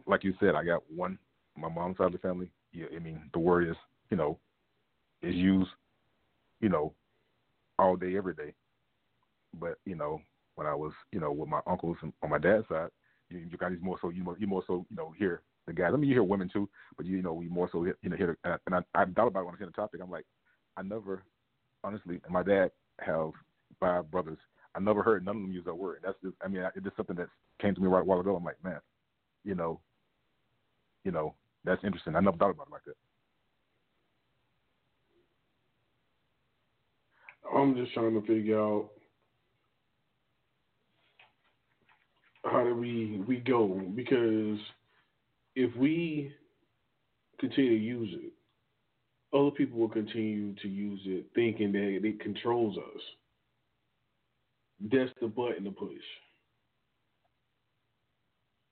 like you said, I got one my mom's side of the family. Yeah, I mean, the word is you know is used, you know, all day every day. But you know, when I was you know with my uncles on my dad's side, you, you guys more so you more you more so you know hear the guys. I mean, you hear women too, but you, you know we more so you know hear. The, and I, I thought about it when I hear the topic. I'm like, I never, honestly, and my dad have five brothers. I never heard none of them use that word. That's just, I mean, it's just something that came to me right a while ago. I'm like, man, you know, you know, that's interesting. I never thought about it like that. I'm just trying to figure out how do we we go because if we continue to use it, other people will continue to use it, thinking that it controls us. That's the button to push.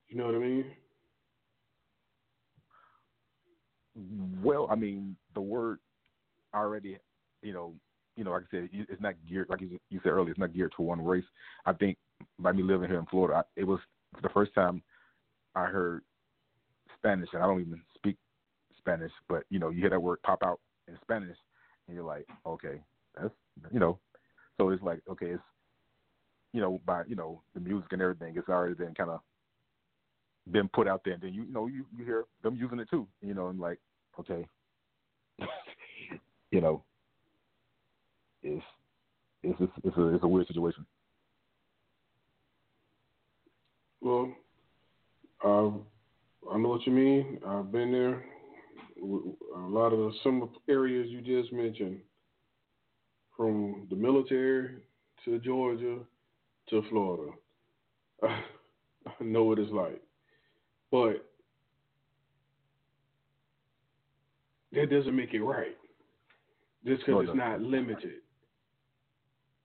You know what I mean? Well, I mean, the word already, you know, you know, like I said, it's not geared, like you, said earlier, it's not geared to one race. I think by me living here in Florida, I, it was the first time I heard Spanish, and I don't even speak Spanish, but you know, you hear that word pop out in Spanish, and you're like, okay, that's you know, so it's like, okay, it's you know, by you know the music and everything, it's already been kind of been put out there, and then you, you know you you hear them using it too, you know, and like, okay, you know, it's it's it's, it's a it's a weird situation. Well, uh, I know what you mean. I've been there. A lot of the similar areas you just mentioned, from the military to Georgia to Florida. I know what it's like. But that doesn't make it right. Just because no, it's not limited.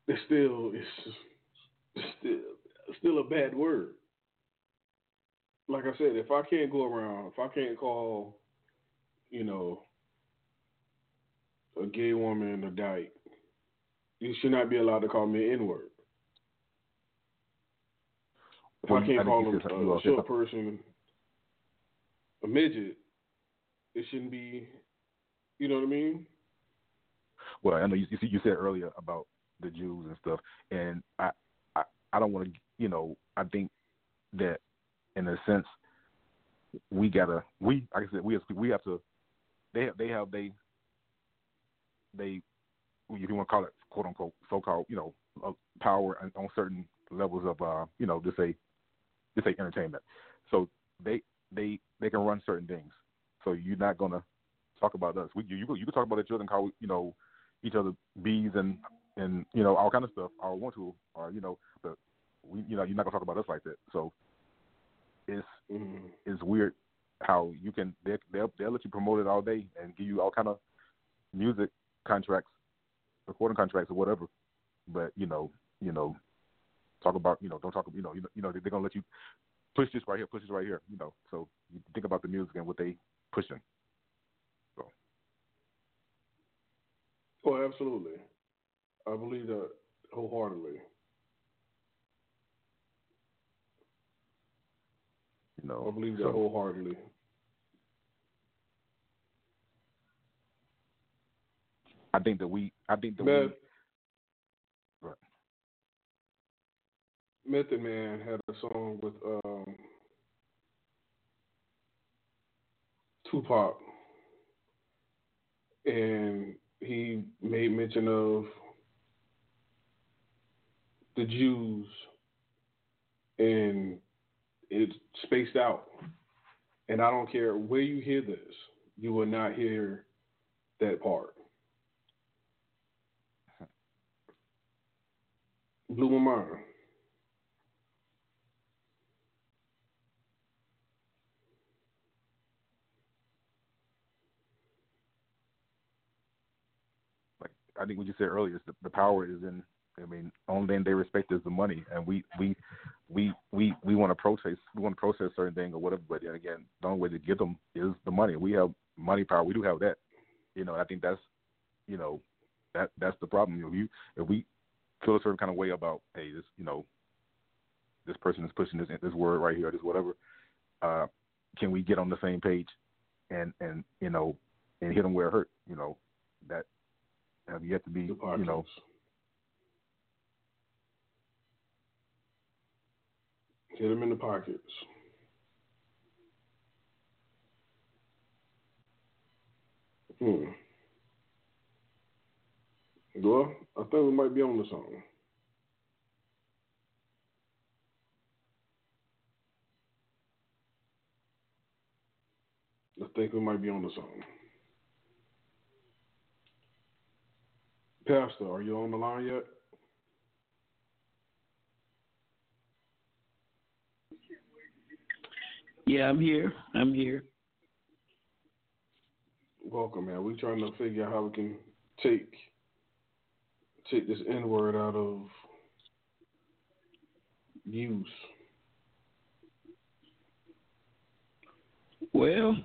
It's still it's still still a bad word. Like I said, if I can't go around, if I can't call, you know, a gay woman a dyke, you should not be allowed to call me an N word. If well, I can't I call a, a short person a midget, it shouldn't be. You know what I mean? Well, I know you, you said earlier about the Jews and stuff, and I I, I don't want to. You know, I think that in a sense we gotta we like I said we we have to they have they have they they if you want to call it quote unquote so called you know uh, power on certain levels of uh you know just say just say entertainment so they they they can run certain things. So you're not gonna talk about us. We you you, you can talk about each other and call you know each other bees and and you know all kind of stuff. Or want to or you know but we you know you're not gonna talk about us like that. So it's mm-hmm. it's weird how you can they they'll, they'll let you promote it all day and give you all kind of music contracts, recording contracts or whatever. But you know you know talk about you know don't talk you know you know, you know they're gonna let you push this right here, push this right here. You know, so you think about the music and what they pushing. So. Oh, absolutely. I believe that wholeheartedly. You know, I believe that so. wholeheartedly. I think that we. I think that Meth, we. Right. Method Man had a song with um, Tupac, and he made mention of the Jews, and it's spaced out. And I don't care where you hear this, you will not hear that part. Blew my mind. Like I think what you said earlier is the, the power is in. I mean, only thing they respect is the money, and we we we we we want to process we want to process certain things or whatever. But again, the only way to get them is the money. We have money power. We do have that. You know, I think that's you know that that's the problem. You know, you if we feel a certain kind of way about hey, this you know this person is pushing this this word right here, this whatever. Uh, can we get on the same page and and you know and hit them where it hurt? You know that have yet to be you know Hit them in the pockets. Hmm. Well, I think we might be on to something. I think we might be on to something. Pastor, are you on the line yet? Yeah, I'm here. I'm here. Welcome, man. We're trying to figure out how we can take take this N word out of use. Well,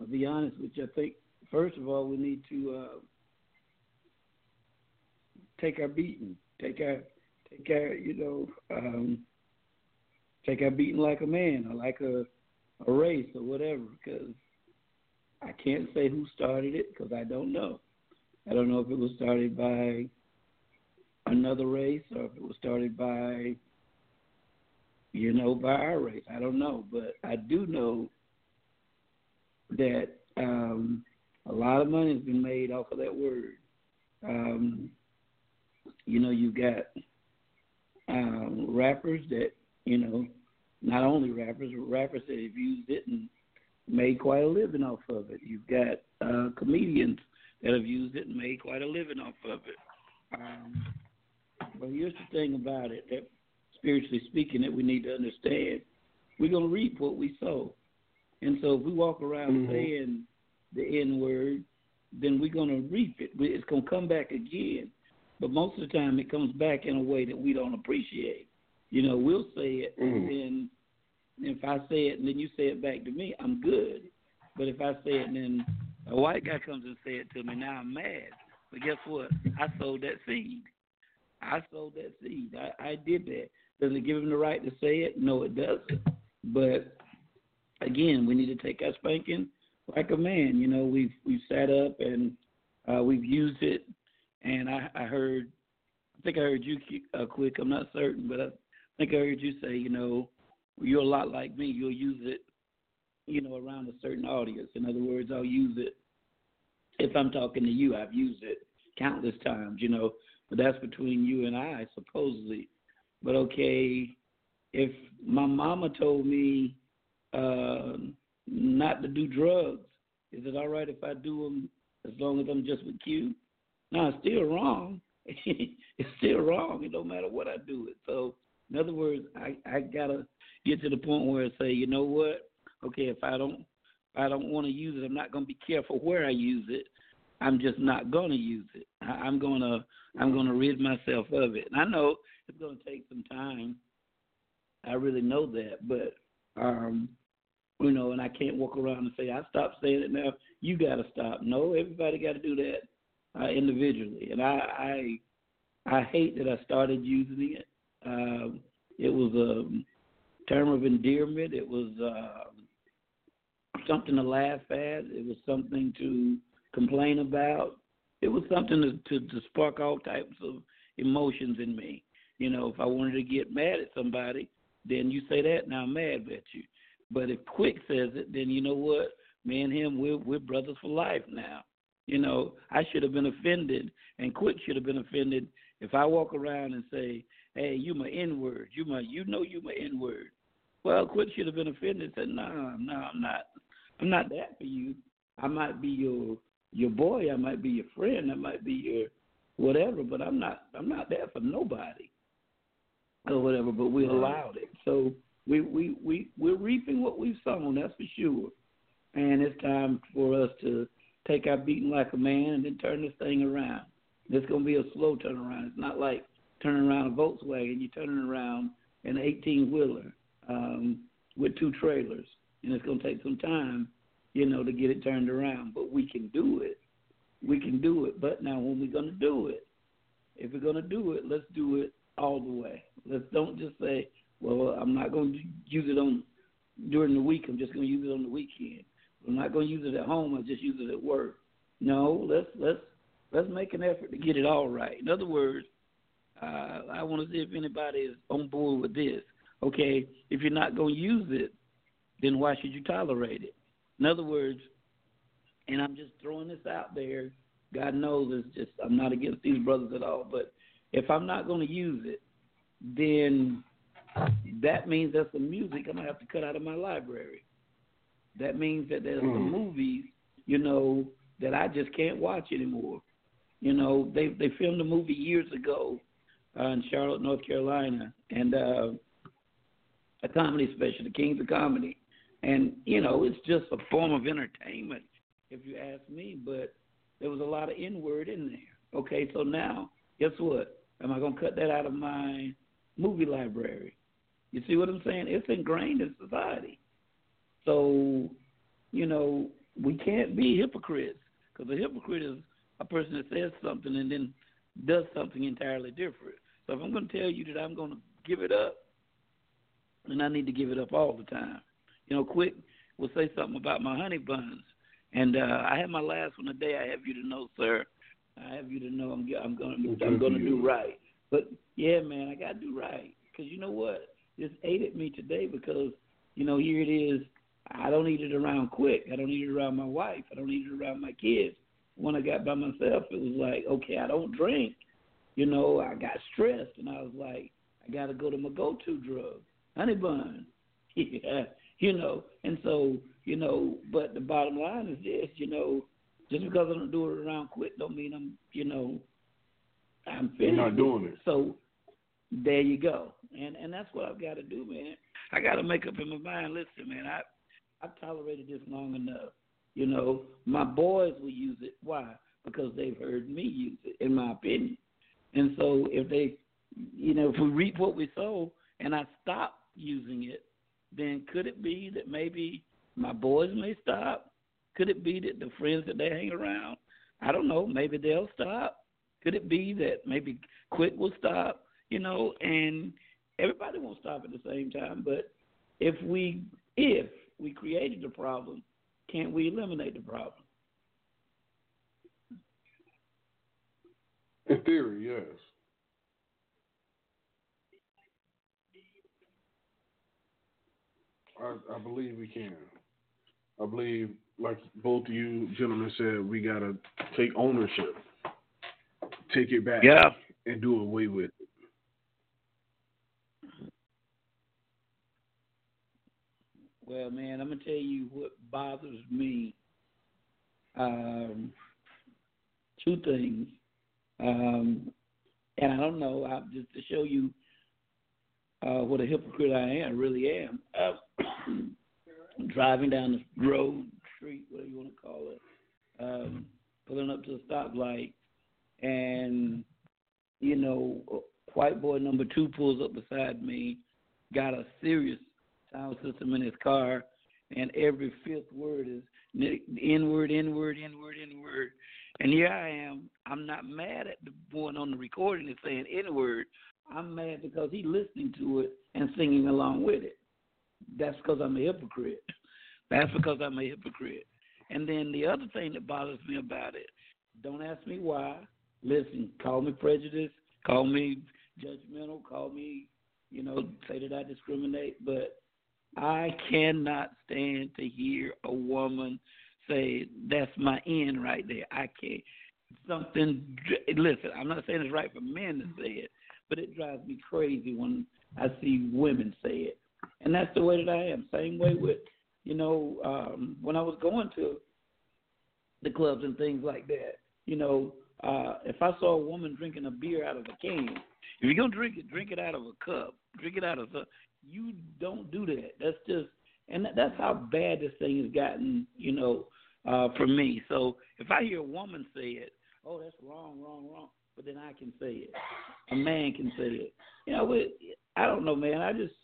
I'll be honest with you. I think first of all we need to uh, take our beating, take our take our you know um, take our beating like a man or like a a race or whatever. Because I can't say who started it because I don't know. I don't know if it was started by another race or if it was started by you know by our race. I don't know, but I do know that um, a lot of money has been made off of that word. Um, you know, you got um, rappers that you know, not only rappers, but rappers that have used it and made quite a living off of it. You've got uh, comedians that have used it and made quite a living off of it. Um, but here's the thing about it that spiritually speaking that we need to understand. We're gonna reap what we sow. And so if we walk around Mhm. saying the N word, then we're gonna reap it. It's gonna come back again. But most of the time it comes back in a way that we don't appreciate. You know, we'll say it Mhm. and then if I say it and then you say it back to me, I'm good. But if I say it and then a white guy comes and say it to me, now I'm mad. But guess what? I sowed that seed. I sowed that seed. I, I did that. Does it give him the right to say it? No, it doesn't. But again, we need to take our spanking like a man. You know, we've we've sat up and uh, we've used it. And I, I heard, I think I heard you uh, quick. I'm not certain, but I think I heard you say, you know, you're a lot like me. You'll use it, you know, around a certain audience. In other words, I'll use it if I'm talking to you. I've used it countless times, you know, but that's between you and I, supposedly. But okay, if my mama told me uh, not to do drugs, is it all right if I do them as long as I'm just with you? No, it's still wrong. it's still wrong. It don't matter what I do it. So, in other words, I I gotta get to the point where I say, you know what? Okay, if I don't if I don't want to use it, I'm not gonna be careful where I use it. I'm just not gonna use it. I, I'm gonna I'm gonna rid myself of it. And I know it's gonna take some time. I really know that, but um, you know, and I can't walk around and say I stopped saying it now. You got to stop. No, everybody got to do that uh, individually. And I, I I hate that I started using it. Um, it was a term of endearment. It was uh, something to laugh at. It was something to complain about. It was something to, to, to spark all types of emotions in me. You know, if I wanted to get mad at somebody, then you say that, and I'm mad at you. But if Quick says it, then you know what? Me and him, we're we're brothers for life now. You know, I should have been offended, and Quick should have been offended if I walk around and say, "Hey, you my N word. You my, you know, you my N word." Well, Quick should have been offended. and Said, "No, no, I'm not. I'm not that for you. I might be your your boy, I might be your friend, I might be your whatever, but I'm not I'm not that for nobody or whatever. But we allowed it, so we we we we're reaping what we've sown. That's for sure. And it's time for us to take our beating like a man and then turn this thing around. It's going to be a slow turnaround. It's not like turning around a Volkswagen. You're turning around an 18 wheeler um, with two trailers, and it's going to take some time, you know, to get it turned around. But we can do it. We can do it. But now, when we're going to do it, if we're going to do it, let's do it all the way. Let's don't just say, "Well, I'm not going to use it on during the week. I'm just going to use it on the weekend. I'm not going to use it at home. I just use it at work." No, let's let's let's make an effort to get it all right. In other words, uh, I want to see if anybody is on board with this. Okay, if you're not going to use it, then why should you tolerate it? In other words, and I'm just throwing this out there. God knows it's just I'm not against these brothers at all, but if I'm not going to use it, then that means there's some music I'm gonna have to cut out of my library. That means that there's mm. some movies, you know, that I just can't watch anymore. You know, they they filmed a movie years ago uh, in Charlotte, North Carolina, and uh, a comedy special, The Kings of Comedy, and you know, it's just a form of entertainment, if you ask me. But there was a lot of N word in there. Okay, so now guess what? Am I gonna cut that out of my movie library? You see what I'm saying? It's ingrained in society. So, you know, we can't be hypocrites because a hypocrite is a person that says something and then does something entirely different. So if I'm going to tell you that I'm going to give it up, then I need to give it up all the time. You know, quick will say something about my honey buns, and uh, I have my last one today. I have you to know, sir. I have you to know I'm I'm going to I'm going to do right. But yeah, man, I got to do right because you know what? This aided me today because you know here it is. I don't need it around quick. I don't need it around my wife. I don't need it around my kids when I got by myself, it was like, okay, I don't drink. You know, I got stressed, and I was like, I got to go to my go-to drug, honey bun. yeah, you know, and so you know, but the bottom line is this, you know, just because I don't do it around quick, don't mean I'm, you know, I'm finished. You're not doing it. So there you go, and and that's what I've got to do, man. I got to make up in my mind. Listen, man, I I've tolerated this long enough. You know, my boys will use it. Why? Because they've heard me use it, in my opinion. And so if they, you know, if we reap what we sow and I stop using it, then could it be that maybe my boys may stop? Could it be that the friends that they hang around, I don't know, maybe they'll stop? Could it be that maybe Quick will stop? You know, and everybody won't stop at the same time. But if we if we created the problem can't we eliminate the problem? In theory, yes. I, I believe we can. I believe, like both of you gentlemen said, we got to take ownership, take it back, yeah. and do away with it. Well, man, I'm gonna tell you what bothers me. Um, two things, um, and I don't know. I, just to show you uh, what a hypocrite I am, really am. Uh, driving down the road, street, whatever you want to call it, um, pulling up to a stoplight, and you know, white boy number two pulls up beside me, got a serious sound system in his car, and every fifth word is N word, N word, N word, N word. And here I am. I'm not mad at the one on the recording that's saying N word. I'm mad because he's listening to it and singing along with it. That's because I'm a hypocrite. That's because I'm a hypocrite. And then the other thing that bothers me about it, don't ask me why. Listen, call me prejudiced, call me judgmental, call me, you know, say that I discriminate, but I cannot stand to hear a woman say that's my end right there. I can't. Something. Listen, I'm not saying it's right for men to say it, but it drives me crazy when I see women say it, and that's the way that I am. Same way with You know, um, when I was going to the clubs and things like that, you know, uh, if I saw a woman drinking a beer out of a can, if you're gonna drink it, drink it out of a cup, drink it out of a. You don't do that. That's just, and that's how bad this thing has gotten. You know, uh, for me. So if I hear a woman say it, oh, that's wrong, wrong, wrong. But then I can say it. A man can say it. You know, I don't know, man. I just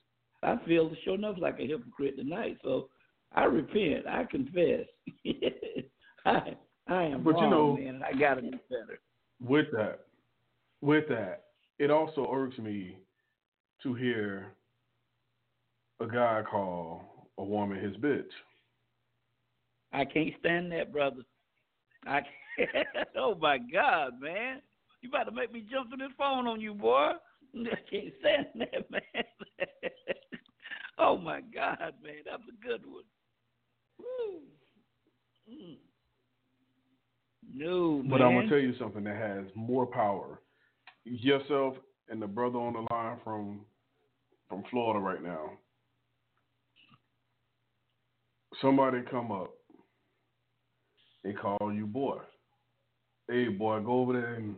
I feel sure enough like a hypocrite tonight. So I repent. I confess. I I am but wrong, you know, man. I got to do better. With that, with that, it also irks me to hear a guy call a woman his bitch. I can't stand that, brother. I can't. oh my God, man! You about to make me jump in this phone on you, boy. I can't stand that, man. oh my God, man, that's a good one. Mm. No, but man. I'm gonna tell you something that has more power. Yourself and the brother on the line from from Florida right now. Somebody come up and call you boy. Hey boy, go over there and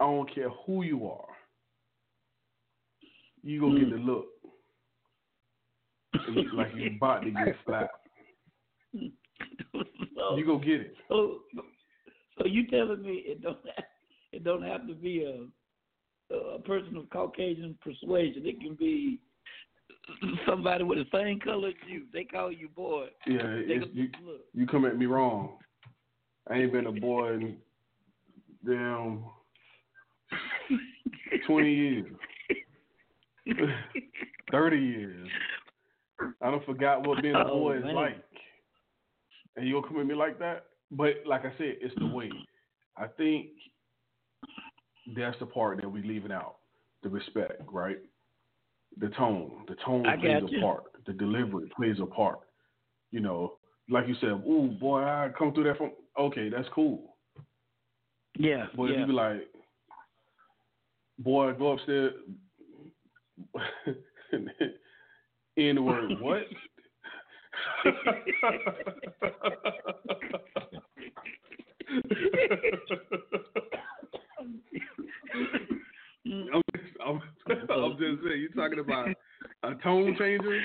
I don't care who you are. You go mm. get the look. like you're about to get slapped. so, you go get it. So, so you telling me it don't have, it don't have to be a a person of Caucasian persuasion. It can be somebody with the same color as you. They call you boy. Yeah, you, you come at me wrong. I ain't been a boy in damn twenty years, thirty years. I don't forgot what being a oh, boy oh, is man. like. And you gonna come at me like that? But like I said, it's the way. I think that's the part that we leaving out. The respect, right? The tone. The tone plays a part. The delivery plays a part. You know, like you said, ooh boy, I come through that from okay, that's cool. Yeah. But yeah. if you be like, boy, go upstairs N word what? I'm, I'm, I'm just saying, you're talking about a tone changer?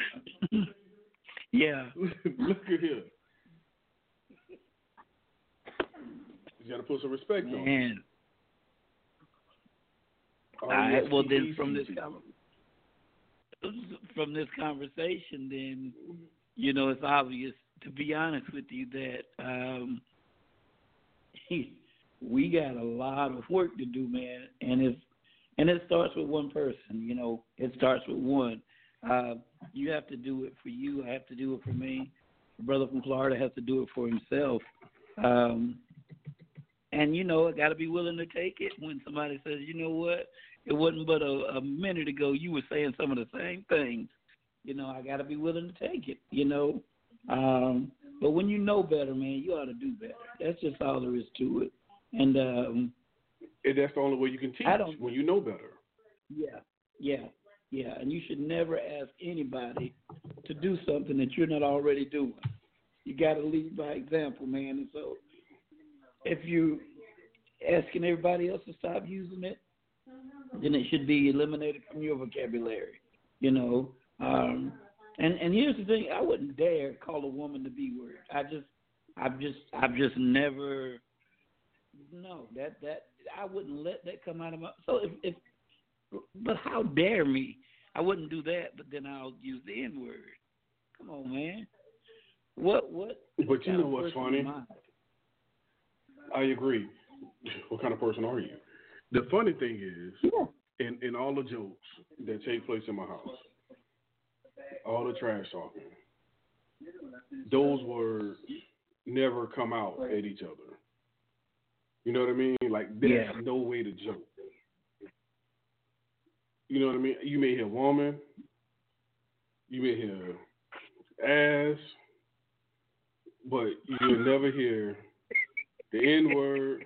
Yeah. Look at here. You got to put some respect Man. on. it. All right. Well, then from this from this conversation, then you know it's obvious. To be honest with you, that um, we got a lot of work to do, man. And if and it starts with one person. You know, it starts with one. Uh, you have to do it for you. I have to do it for me. The brother from Florida has to do it for himself. Um, and you know, I got to be willing to take it when somebody says, you know what, it wasn't but a, a minute ago you were saying some of the same things. You know, I got to be willing to take it. You know, um, but when you know better, man, you ought to do better. That's just all there is to it. And um, and that's the only way you can teach when you know better. Yeah, yeah, yeah. And you should never ask anybody to do something that you're not already doing. You got to lead by example, man. And so, if you asking everybody else to stop using it, then it should be eliminated from your vocabulary. You know, um, and and here's the thing: I wouldn't dare call a woman the B word. I just, I've just, I've just never. No, that that I wouldn't let that come out of my. So if, if but how dare me? I wouldn't do that, but then I'll use the N word. Come on, man. What what? But you know what's funny? I agree. What kind of person are you? The funny thing is, yeah. in in all the jokes that take place in my house, all the trash talking, those words never come out at each other. You know what I mean? Like there's Yeah. no way to joke. You know what I mean? You may hear woman, you may hear ass, but you'll never hear the N word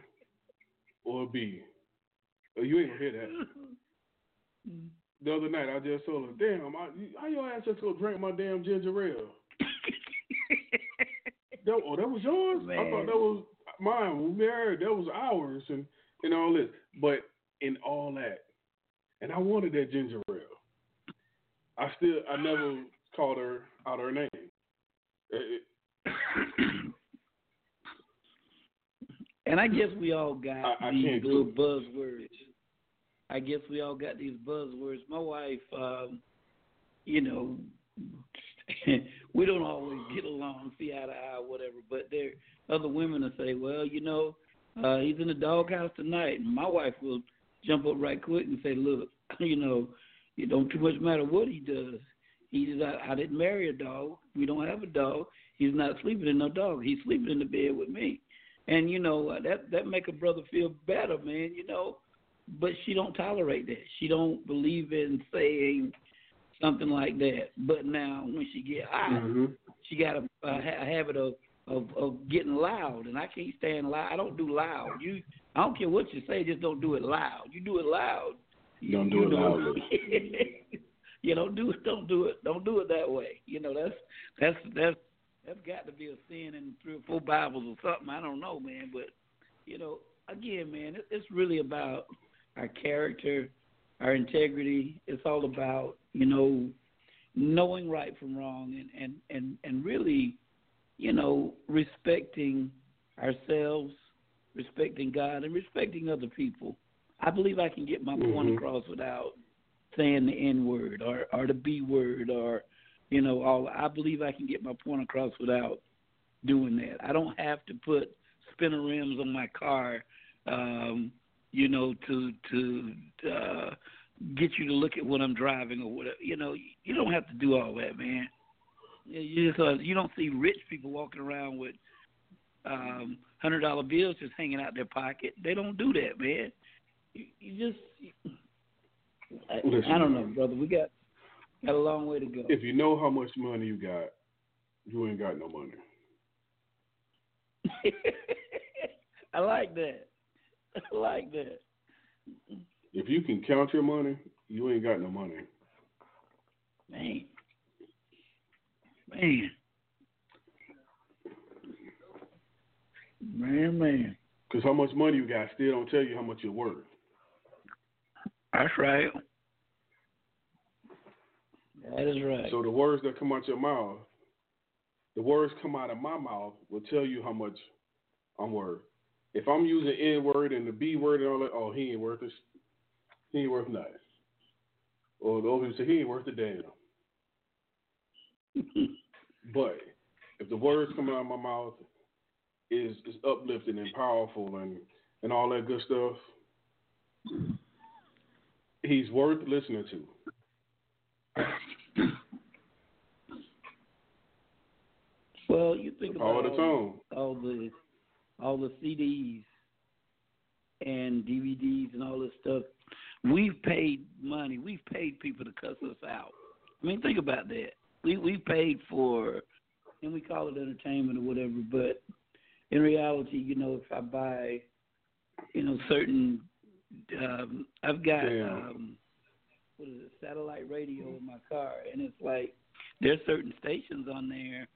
or B. Oh, you ain't gonna hear that. the other night. I just told her, "Damn, I, how your ass just go drink my damn ginger ale?" that, oh, that was yours. Man. I thought that was mine. We married. That was ours, and and all this. But in all that, and I wanted that ginger ale. I still, I never called her out her name. It- And I guess we all got I- I these can't little buzzwords. I guess we all got these buzzwords. My wife, um, you know, we don't always get along, see eye to eye, whatever. But there, other women will say, "Well, you know, uh, he's in the doghouse tonight." And my wife will jump up right quick and say, "Look, you know, it don't too much matter what he does. He's I, I didn't marry a dog. We don't have a dog. He's not sleeping in no dog. He's sleeping in the bed with me." and you know uh, that that make a brother feel better, man. You know, but she don't tolerate that. She don't believe in saying something like that. But now when she get hot, Mhm. she got a, a, ha- a habit of, of of getting loud, and I can't stand loud. I don't do loud. You, I don't care what you say, just don't do it loud. You do it loud. You Don't do you it loud. you know, do it. Don't do it. Don't do it that way. You know, that's that's that's that's got to be a sin in three or four Bibles or something. I don't know, man. But you know, again, man, it, it's really about our character, our integrity. It's all about you know knowing right from wrong and and and and really, you know, respecting ourselves, respecting God, and respecting other people. I believe I can get my point Mhm. across without saying the N word or or the B word or you know all. I believe I can get my point across without doing that. I don't have to put spinner rims on my car, um, you know, to to uh, get you to look at what I'm driving or whatever. You know, you don't have to do all that, man. You just uh, you don't see rich people walking around with um hundred dollar bills just hanging out their pocket. They don't do that, man. You, you just I, Listen, I don't know, brother. We got got a long way to go. If you know how much money you got, you ain't got no money. I like that. I like that. If you can count your money, you ain't got no money. Man. Man. Man, man. Because how much money you got still don't tell you how much you're worth. That's right. That is right. So the words that come out your mouth, the words come out of my mouth will tell you how much I'm worth. If I'm using N word and the B word and all that, oh he ain't worth it. He ain't worth nothing. Or those people say he ain't worth a damn. But if the words coming out of my mouth is is uplifting and powerful and and all that good stuff, he's worth listening to. well, you think about All the all, all the all the CDs and DVDs and all this stuff. We've paid money. We've paid people to cuss us out. I mean, think about that. We we paid for, and we call it entertainment or whatever. But in reality, you know, if I buy, you know, certain, um, I've got Damn. um, what is it, satellite radio in my car, and it's like there's certain stations on there,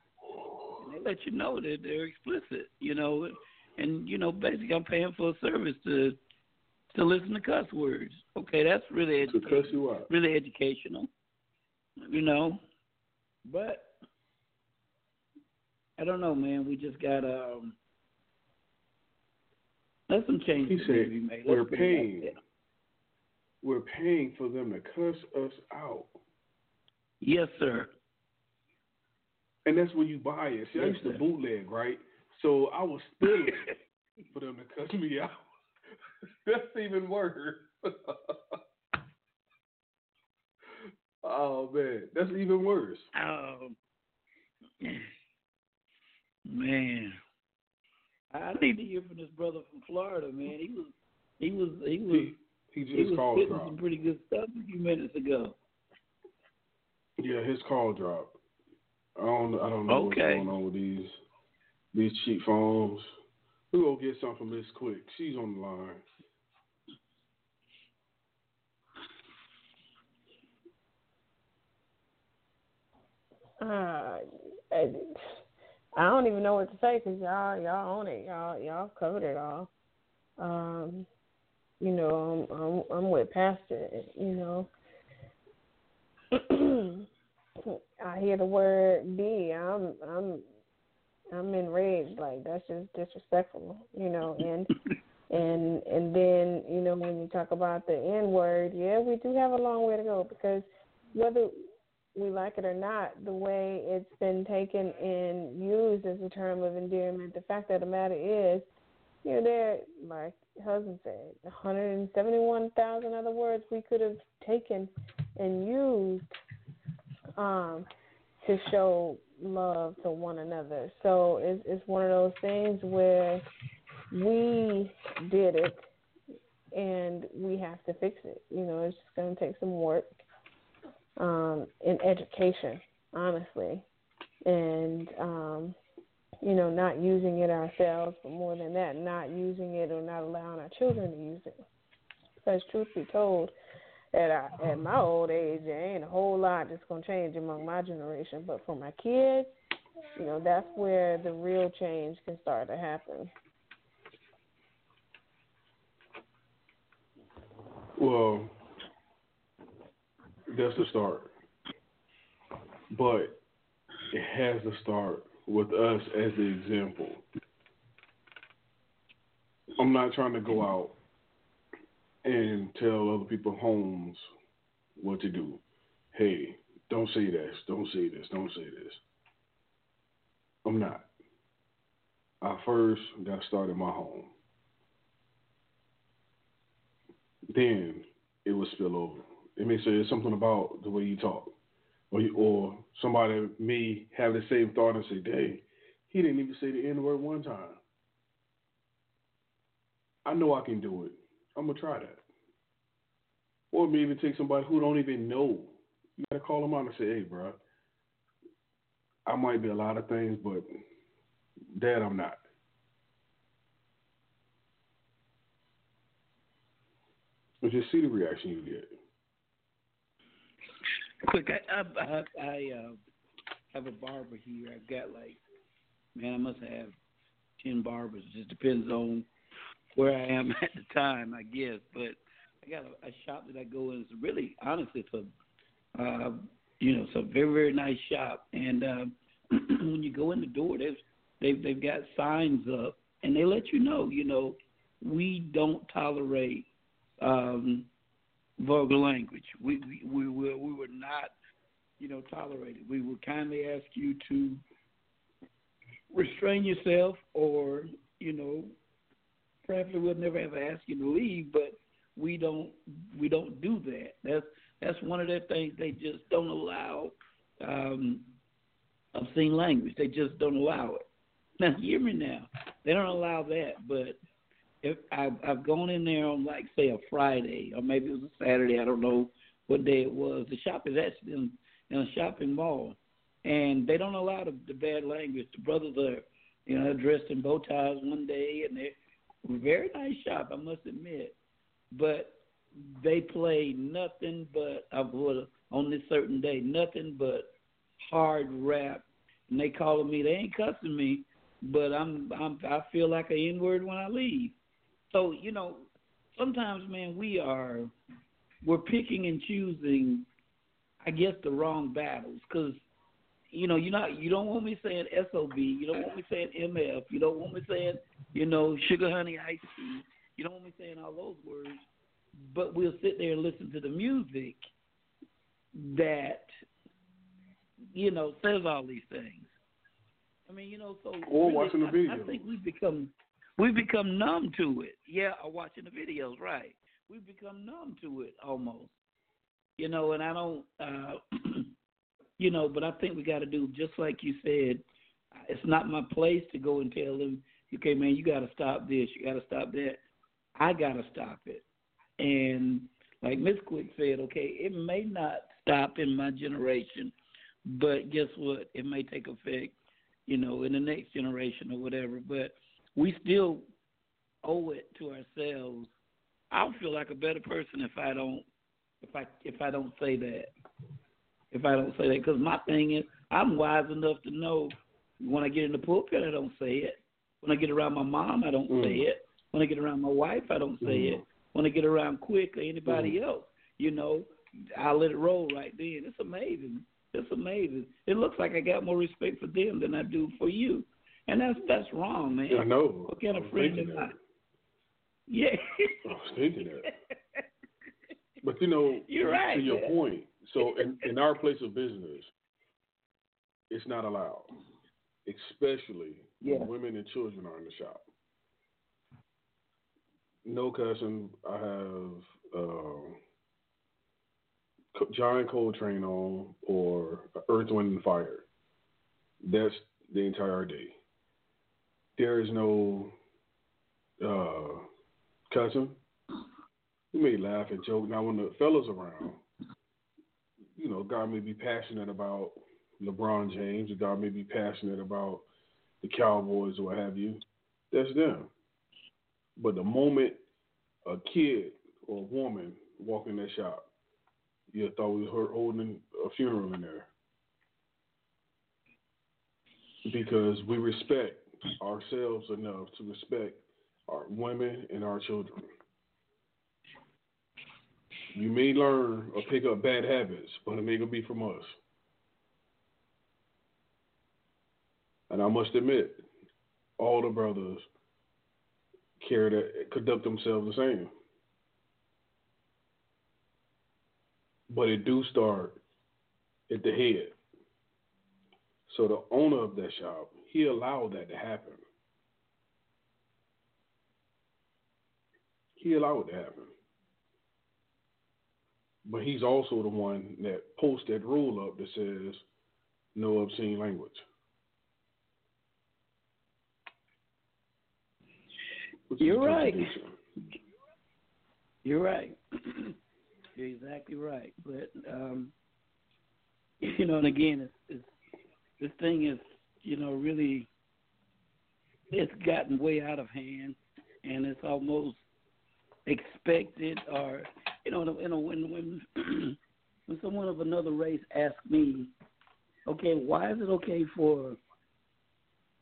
and they let you know that they're explicit, you know, and you know, basically, I'm paying for a service to to listen to cuss words. Okay, that's really educational really educational, you know. But I don't know, man. We just got um. Let some changes He said, to be made. Let's "We're put it like paying." We're paying for them to cuss us out. Yes, sir. And that's where you buy it. See, I Yes, used to bootleg, right? So I was stealing for them to cuss me out. that's even worse. oh man, that's even worse. Um, man, I need to hear from this brother from Florida, man. He was, he was, he was, He, he he just was called spitting drop. some pretty good stuff a few minutes ago. Yeah, his call dropped. I don't I don't know Okay. what's going on with these these cheap phones. We're gonna get something from Miss Quick. She's on the line. Uh, I, don't even know what to say because y'all y'all own it. Y'all y'all covered it all. Um, you know, I'm I'm, I'm with Pastor. You know, I hear the word "be." I'm I'm I'm enraged. Like that's just disrespectful. You know, and and and then you know when you talk about the N word, yeah, we do have a long way to go because whether we like it or not, the way it's been taken and used as a term of endearment, the fact of the matter is, you know, there, like husband said, 171,000 other words we could have taken and used um, to show love to one another. So it's, it's one of those things where we did it and we have to fix it. You know, it's just going to take some work um, in education, honestly, and um, you know, not using it ourselves, but more than that, not using it or not allowing our children to use it. Because truth be told, at I, at my old age, there ain't a whole lot that's gonna change among my generation. But for my kids, you know, that's where the real change can start to happen. Well, that's the start. But it has to start with us as the example. I'm not trying to go out and tell other people homes what to do. Hey, don't say this, don't say this, don't say this. I'm not. I first got started my home. Then it will spill over. It may say something about the way you talk, or you, or somebody may have the same thought and say, "Dang, he didn't even say the N word one time." I know I can do it. I'm gonna try that. Or maybe take somebody who don't even know. You gotta call them out and say, "Hey, bro, I might be a lot of things, but Dad, I'm not." But just see the reaction you get. Quick, I I I, I uh, have a barber here. I've got like, man, I must have ten barbers. It just depends on where I am at the time, I guess. But I got a, a shop that I go in. It's really, honestly, it's a, uh, you know, it's a very very nice shop. And uh, when you go in the door, they've they've they've got signs up, and they let you know, you know, we don't tolerate um, vulgar language. We we we were we were not, you know, tolerated. We would kindly ask you to restrain yourself, or you know, perhaps we would never ever ask you to leave, but we don't we don't do that. That's that's one of the things they just don't allow um, obscene language. They just don't allow it. Now hear me now. They don't allow that, but if I've, I've gone in there on like say a Friday or maybe it was a Saturday, I don't know what day it was. The shop is actually in, in a shopping mall, and they don't allow the, the bad language. The brothers are, you know, dressed in bow ties one day, and they're very nice shop, I must admit, but they play nothing but on this certain day, nothing but hard rap, and they calling me. They ain't cussing me, but I'm I'm I feel like a N N word when I leave. So you know, sometimes, man, we are we're picking and choosing, I guess, the wrong battles because you know you're not you don't want me saying sob, you don't want me saying mf, you don't want me saying you know sugar honey ice tea, you don't want me saying all those words, but we'll sit there and listen to the music that you know says all these things. I mean, you know, so or really, watching the I, video. I think we've become we become numb to it. Yeah, or watching the videos, right? We've become numb to it almost. You know, and I don't, uh, you know, but I think we got to do just like you said. It's not my place to go and tell them, okay, man, you got to stop this, you got to stop that. I got to stop it. And like Miss Quick said, okay, it may not stop in my generation, but guess what? It may take effect, you know, in the next generation or whatever. But we still owe it to ourselves. I'll feel like a better person if I don't if I if I don't say that. If I don't say that, because my thing is, I'm wise enough to know when I get in the pulpit, I don't say it. When I get around my mom, I don't Mm. say it. When I get around my wife, I don't say Mm. it. When I get around quick or anybody else, you know, I'll let it roll right then. It's amazing. It's amazing. It looks like I got more respect for them than I do for you, and that's that's wrong, man. I know. What kind of friend am that. Yeah. I was thinking that. But you know, You're right, to your man. point, so in, in our place of business, it's not allowed, especially Yeah. when women and children are in the shop. No cussing. I have uh, John Coltrane on or Earth, Wind, and Fire. That's the entire day. There is no uh, cussing. We may laugh and joke. Now, when the fellas around, you know, God may be passionate about LeBron James, or God may be passionate about the Cowboys or what have you. That's them. But the moment a kid or a woman walk in that shop, you thought we were holding a funeral in there. Because we respect ourselves enough to respect our women and our children. You may learn or pick up bad habits, but it may be from us. And I must admit, all the brothers care that conduct themselves the same. But it do start at the head. So the owner of that shop, he allowed that to happen. He allowed it to happen. But he's also the one that posts that rule up that says no obscene language. Which You're right. You're right. You're exactly right. But um, you know, and again, it's, it's this thing is you know really it's gotten way out of hand, and it's almost expected or you know, you know when when when someone of another race asks me, okay, why is it okay for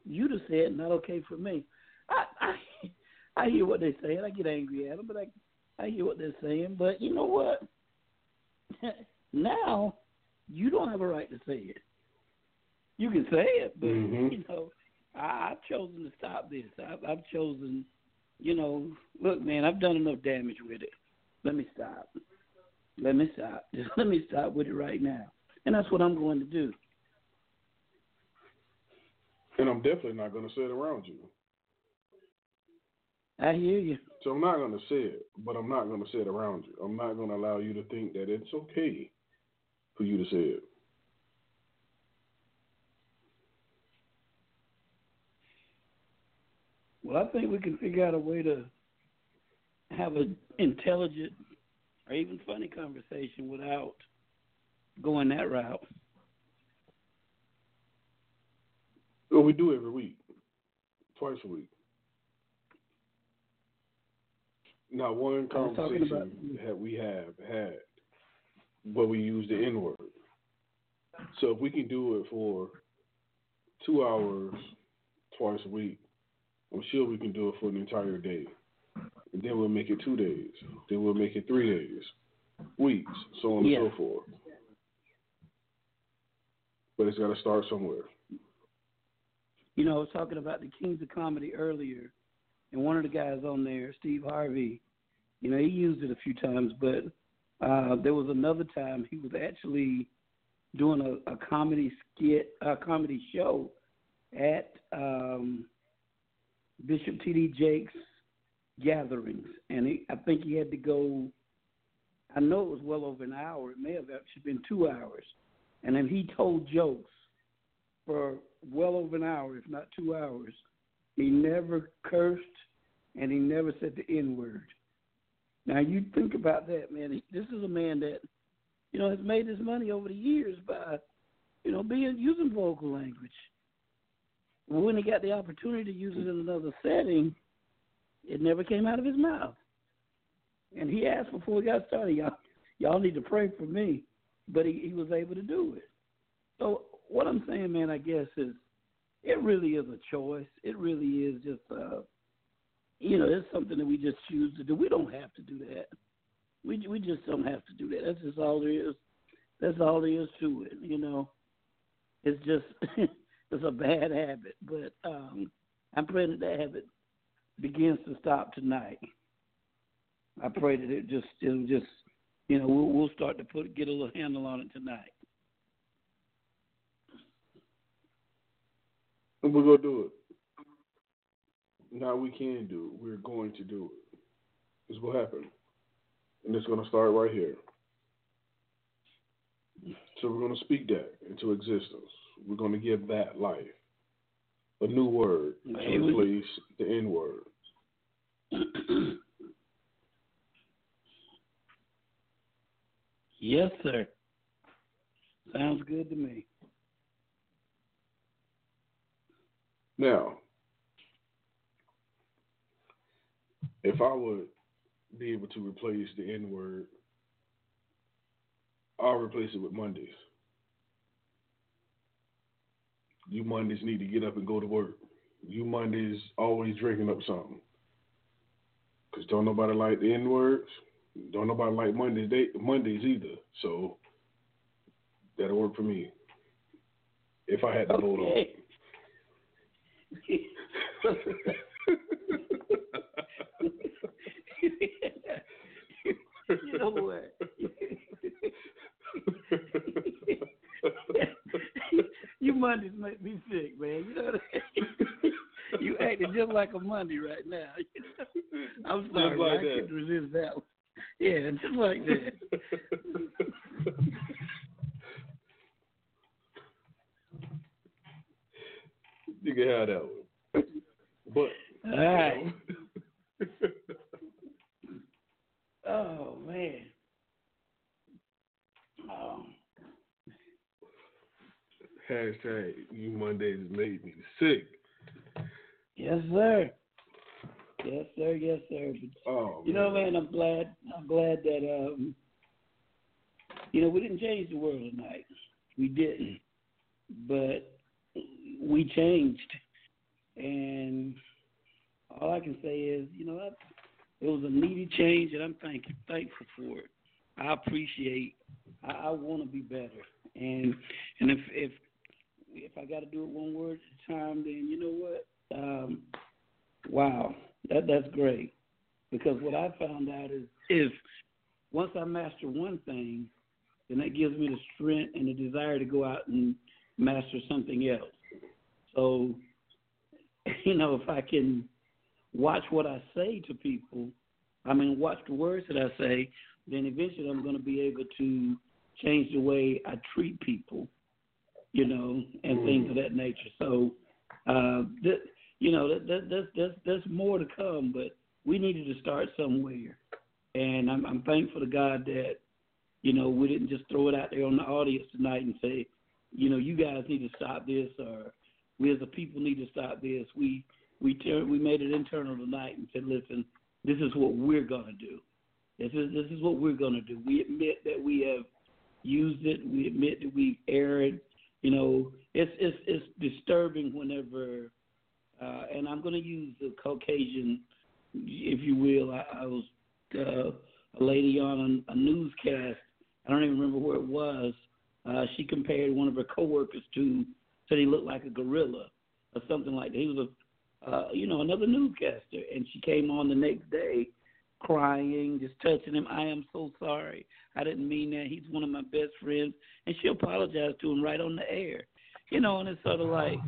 you to say it, not okay for me? I I, I hear what they're saying. I get angry at them, but I I hear what they're saying. But you know what? now you don't have a right to say it. You can say it, but Mhm. you know, I, I've chosen to stop this. I've, I've chosen, you know, look, man, I've done enough damage with it. Let me stop. Let me stop. Just let me stop with it right now, and that's what I'm going to do. And I'm definitely not going to say it around you. I hear you. So I'm not going to say it, but I'm not going to say it around you. I'm not going to allow you to think that it's okay for you to say it. Well, I think we can figure out a way to have an intelligent or even funny conversation without going that route. Well, we do every week, twice a week. Not one I was talking conversation about- that we have had where we use the N word. So if we can do it for two hours twice a week, I'm sure we can do it for an entire day. And then we'll make it two days. Then we'll make it three days, weeks, so on Yeah. and so forth. But it's got to start somewhere. You know, I was talking about the Kings of Comedy earlier, and one of the guys on there, Steve Harvey, you know, he used it a few times, but uh, there was another time he was actually doing a, a comedy skit, a comedy show at um, Bishop T.D. Jakes' gatherings, and he, I think he had to go. I know it was well over an hour. It may have actually been two hours, and then he told jokes for well over an hour, if not two hours. He never cursed, and he never said the N word. Now you think about that, man. This is a man that, you know, has made his money over the years by, you know, being using vocal language. When he got the opportunity to use it in another setting, it never came out of his mouth. And he asked before we got started, y'all, y'all need to pray for me, but he, he was able to do it. So what I'm saying, man, I guess is it really is a choice. It really is just uh you know, it's something that we just choose to do. We don't have to do that. We we just don't have to do that. That's just all there is. That's all there is to it. You know, it's just it's a bad habit. But um I'm praying that that habit begins to stop tonight. I pray that it just it'll just you know we'll we'll start to put get a little handle on it tonight. And we're gonna do it. Now we can do it. We're going to do it. This will happen. And it's gonna start right here. So we're gonna speak that into existence. We're gonna give that life. A new word to Maybe. replace the N word. yes, sir. Sounds good to me. Now, if I would be able to replace the N word, I'll replace it with Mondays. You Mondays need to get up and go to work. You Mondays always drinking up something. Cause don't nobody like the N words. Don't nobody like Mondays day, Mondays either. So that'll work for me. If I had to vote on. Okay. you know what? you Mondays make me sick, man. You know what I mean? You acting just like a Monday right now. I'm sorry, like I that. couldn't resist that one. Yeah, just like that. you can have that one. But All right. Oh man. Oh. Hashtag you Mondays made me sick. Yes, sir. Yes, sir. Yes, sir. But, Oh, you know, man, I'm glad. I'm glad that um, you know, we didn't change the world tonight. We didn't, but we changed, and all I can say is, you know, that it was a needed change, and I'm thank thankful for it. I appreciate. I, I want to be better, and and if if if I got to do it one word at a time, then you know what? Um, wow, that that's great. Because what I found out is if once I master one thing, then that gives me the strength and the desire to go out and master something else. So, you know, if I can watch what I say to people, I mean, watch the words that I say, then eventually I'm going to be able to change the way I treat people, you know, and things of that nature. So, uh, th- you know, that, that, that's, that's, that's more to come, but we needed to start somewhere. And I'm, I'm thankful to God that, you know, we didn't just throw it out there on the audience tonight and say, you know, you guys need to stop this or we as a people need to stop this. We we ter- we made it internal tonight and said, listen, this is what we're gonna do. This is this is what we're gonna do. We admit that we have used it. We admit that we've erred. You know, it's it's it's disturbing whenever, uh, and I'm gonna use the Caucasian, if you will. I, I was uh, a lady on a, a newscast. I don't even remember where it was. Uh, she compared one of her coworkers to said he looked like a gorilla or something like that. He was a, uh, you know, another newscaster, and she came on the next day crying, just touching him. I am so sorry. I didn't mean that. He's one of my best friends, and she apologized to him right on the air. You know, and it's sort of like,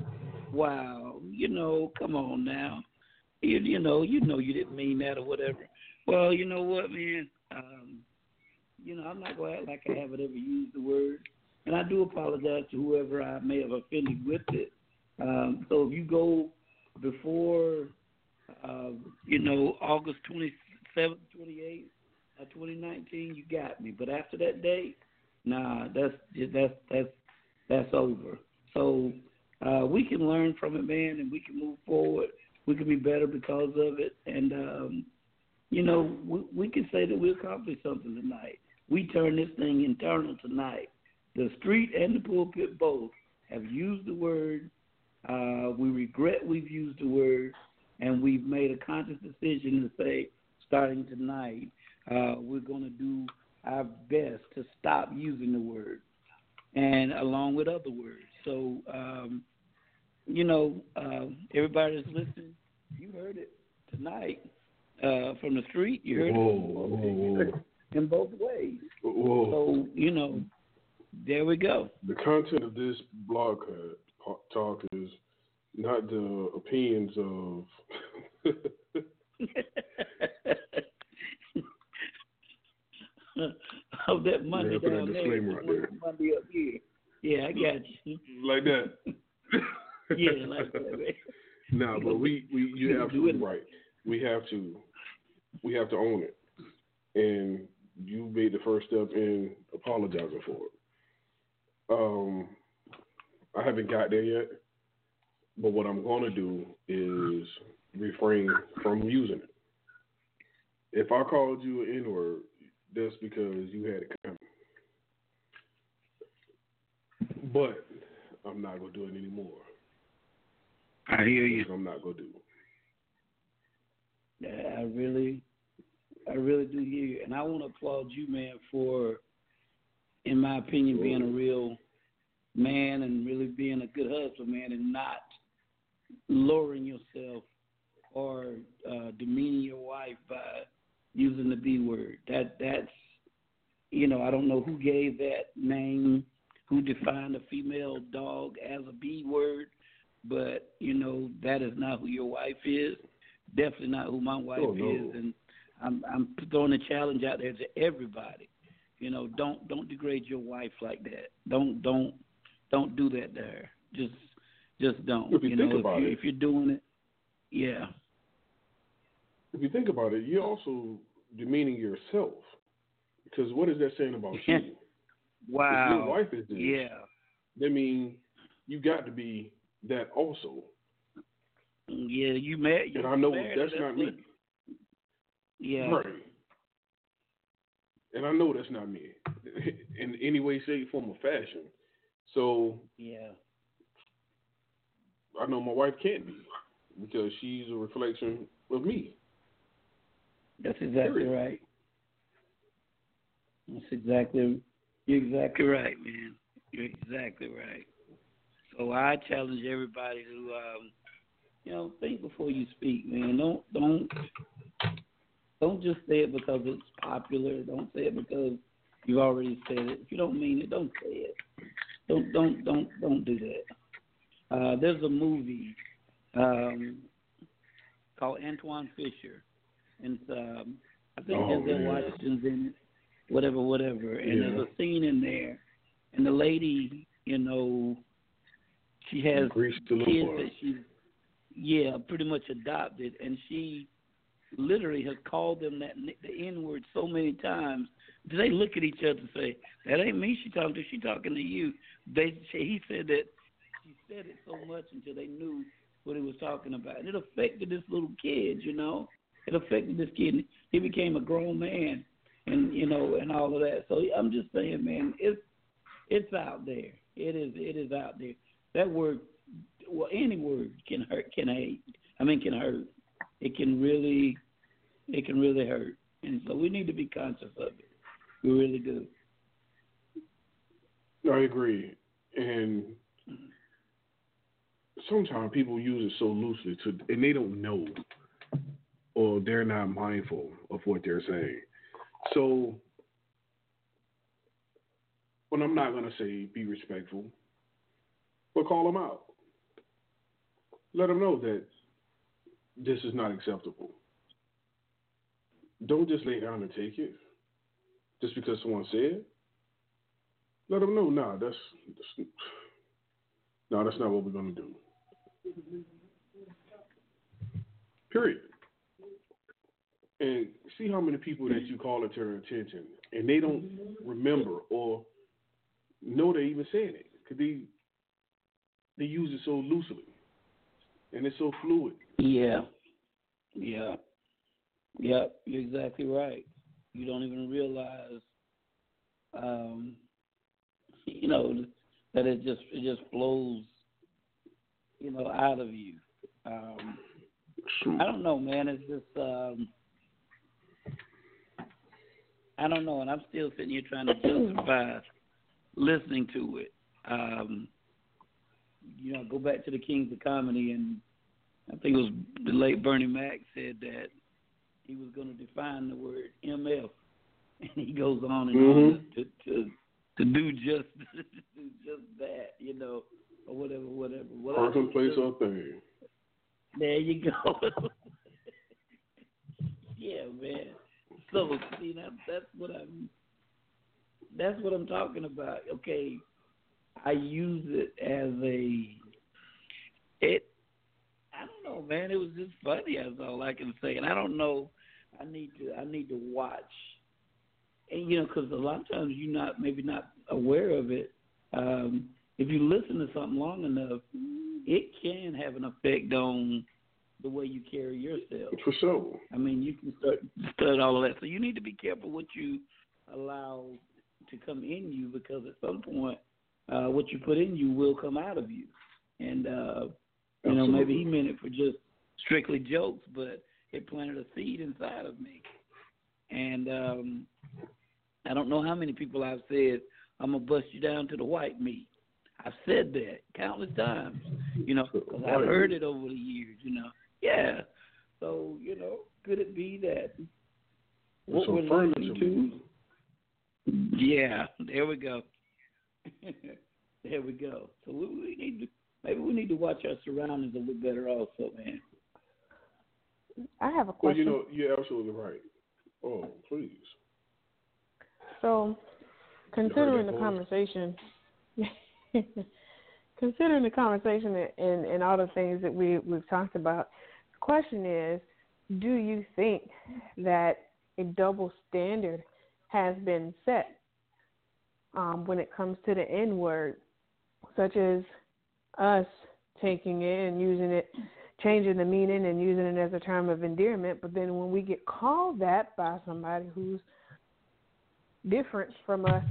wow, you know, come on now. You, you know, you know, you didn't mean that or whatever. Well, you know what, man. Um, you know, I'm not going to act like I haven't ever used the word. And I do apologize to whoever I may have offended with it. Um, so if you go before, uh, you know, August 27th, 28th, uh, 2019, you got me. But after that date, nah, that's that's that's that's over. So uh, we can learn from it, man, and we can move forward. We can be better because of it, and um, you know, we, we can say that we accomplished something tonight. We turned this thing internal tonight. The street and the pulpit both have used the word. Uh, we regret we've used the word, and we've made a conscious decision to say, starting tonight, uh, we're going to do our best to stop using the word, and along with other words. So, um, you know, uh, everybody that's listening, you heard it tonight uh, from the street. You heard Whoa, it whoa, in both ways. Whoa. So, you know, there we go. The content of this blog uh, talk is not the opinions of. of that money Yeah, down there, out there. money up here. Yeah, I got you. like that. yeah, like that. Man. No, but we, we Do absolutely it. right. We have to we have to own it. And you made the first step in apologizing for it. Um I haven't got there yet. But what I'm gonna do is refrain from using it. If I called you an N word, that's because you had it coming. But I'm not gonna do it anymore. I hear you. I'm not gonna do it. Yeah, I really, I really do hear you, and I want to applaud you, man, for, in my opinion, being a real man and really being a good husband, man, and not lowering yourself or uh, demeaning your wife by using the B word. That that's, you know, I don't know who gave that name, who defined a female dog as a B word, but you know that is not who your wife is. Definitely not who my wife Oh, no. is, and I'm I'm throwing a challenge out there to everybody. You know, don't don't degrade your wife like that. Don't don't don't do that to her. Just just don't. If you know, think if about you it. if you're doing it, yeah, If you think about it, you're also demeaning yourself. Because what is that saying about you? If wow, your wife is this, yeah, that means you got to be that also. yeah. You married, And I know that's not me. what- Yeah, Right. And I know that's not me in any way, shape, form, or fashion. So yeah, I know my wife can't be because she's a reflection of me. That's exactly right. That's exactly you're exactly right, man. You're exactly right. So I challenge everybody to um, you know, think before you speak, man. Don't don't don't just say it because it's popular. Don't say it because you've already said it. If you don't mean it, don't say it. Don't don't don't don't do that. Uh, there's a movie um, called Antwone Fisher, and um, I think Oh, Denzel man. Washington's in it, whatever, whatever. And there's a scene in there, and the lady, you know, she has Grease the little kids that she's yeah pretty much adopted. And she literally has called them that the n word so many times. They look at each other and say that ain't me she talking to. She talking to you. They he said that she said it so much until they knew what he was talking about. And it affected this little kid you know it affected this kid he became a grown man and you know and all of that. So i'm just saying man it's it's out there. It is it is out there. That word well any word can hurt can hate. I mean can hurt. It can really it can really hurt. And so we need to be conscious of it. We really do. I agree. And sometimes people use it so loosely to and they don't know or they're not mindful of what they're saying. So but I'm not gonna say be respectful, but call them out. Let them know that this is not acceptable. Don't just lay down and take it just because someone said. Let them know, nah, that's, that's no, that's not what we're gonna do. Period. And see how many people that you call it to their attention, and they don't remember or know they even said it because they they use it so loosely, and it's so fluid. yeah yeah yeah. you're exactly right you don't even realize um you know that it just it just flows, you know, out of you. Um, I don't know, man. It's just um, I don't know, and I'm still sitting here trying to justify listening to it. Um, you know, go back to the Kings of Comedy, and I think it was the late Bernie Mac said that he was going to define the word MF, and he goes on and mm-hmm. on to, to to do just to do just that, you know, or whatever, whatever. whatever. Person, place, or thing. There you go. yeah, man. So see, that, that's what I'm. That's what I'm talking about. Okay, I use it as a. It. I don't know, man. It was just funny. That's all I can say. And I don't know. I need to. I need to watch. And you know, because a lot of times you're not maybe not aware of it. Um, if you listen to something long enough, it can have an effect on the way you carry yourself. For sure. I mean, you can start start all of that. So you need to be careful what you allow to come in you because at some point, uh, what you put in you will come out of you. And uh, you know, maybe he meant it for just strictly jokes, but it planted a seed inside of me. And um, I don't know how many people I've said, "I'm gonna bust you down to the white meat." I've said that countless times, you know, because I've heard it over the years, you know. Yeah. So, you know, could it be that what Some we're listening to? Yeah, there we go. there we go. So we, we need to maybe we need to watch our surroundings a little better also, man. I have a question. Well, question. you know, you're absolutely right. Oh, please. So, considering the voice? conversation, considering the conversation and, and all the things that we we've talked about, the question is, do you think that a double standard has been set um, when it comes to the N word, such as us taking it and using it, changing the meaning and using it as a term of endearment, but then when we get called that by somebody who's different from us,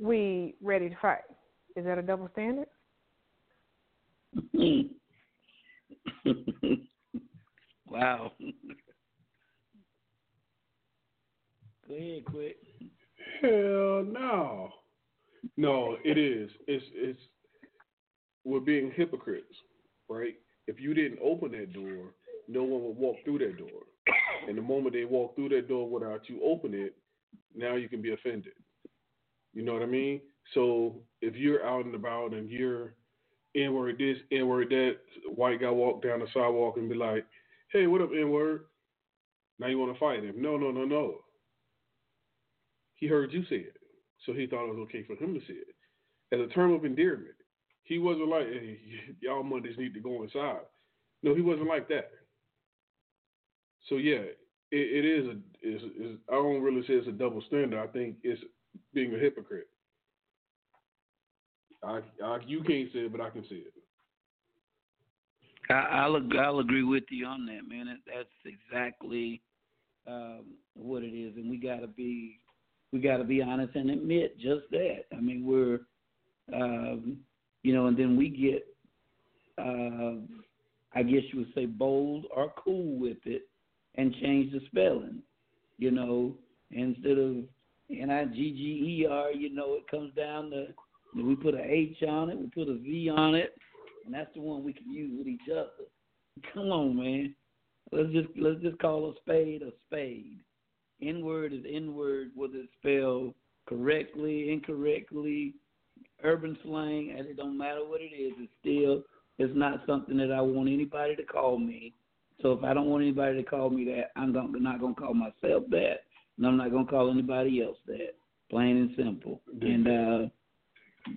we ready to fight. Is that a double standard? Mm. wow. Go ahead, quick. Hell no. No, it is. It's it's we're being hypocrites, right? If you didn't open that door, no one would walk through that door. And the moment they walk through that door without you open it, now you can be offended. You know what I mean? So if you're out and about and you're N word this, N word that, white guy walk down the sidewalk and be like, Hey, what up, N word? Now you want to fight him. No, no, no, no. He heard you say it. So he thought it was okay for him to say it. As a term of endearment. He wasn't like, hey, y'all Mondays need to go inside. No, he wasn't like that. So yeah, it, it is a. Is, is, I don't really say it's a double standard. I think it's being a hypocrite. I, I you can't say it, but I can see it. I, I'll I'll agree with you on that, man. That, that's exactly um, what it is, and we gotta be we gotta be honest and admit just that. I mean, we're um, you know, and then we get uh, I guess you would say bold or cool with it and change the spelling. You know, instead of N I G G E R, you know, it comes down to we put a H on it, we put a V on it, and that's the one we can use with each other. Come on, man. Let's just let's just call a spade a spade. N word is N word, whether it's spelled correctly, incorrectly, urban slang, and it don't matter what it is, it's still it's not something that I want anybody to call me. So if I don't want anybody to call me that, I'm not gonna call myself that, and I'm not gonna call anybody else that. Plain and simple. And uh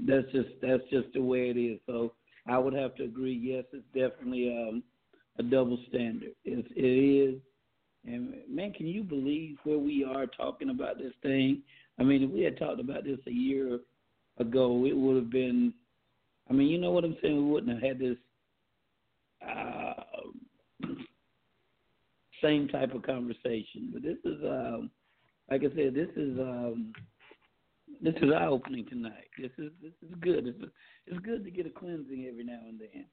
that's just that's just the way it is. So I would have to agree. Yes, it's definitely um, a double standard. It's, it is. And man, can you believe where we are talking about this thing? I mean, if we had talked about this a year ago, it would have been. I mean, you know what I'm saying? We wouldn't have had this uh, same type of conversation. But this is, um, like I said, this is um, this is eye opening tonight. This is this is good. It's it's good to get a cleansing every now and then.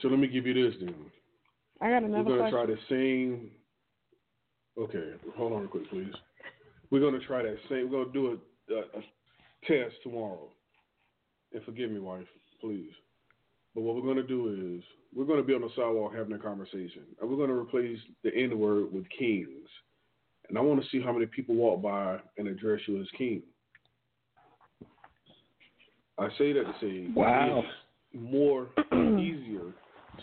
So let me give you this then. I got another. We're gonna question. try the same. Okay, hold on real quick, please. We're gonna try that same. We're gonna do a, a, a test tomorrow. And forgive me, wife, please. But what we're gonna do is we're gonna be on the sidewalk having a conversation, and we're gonna replace the N word with kings. And I want to see how many people walk by and address you as king. I say that to say Wow. it's more easier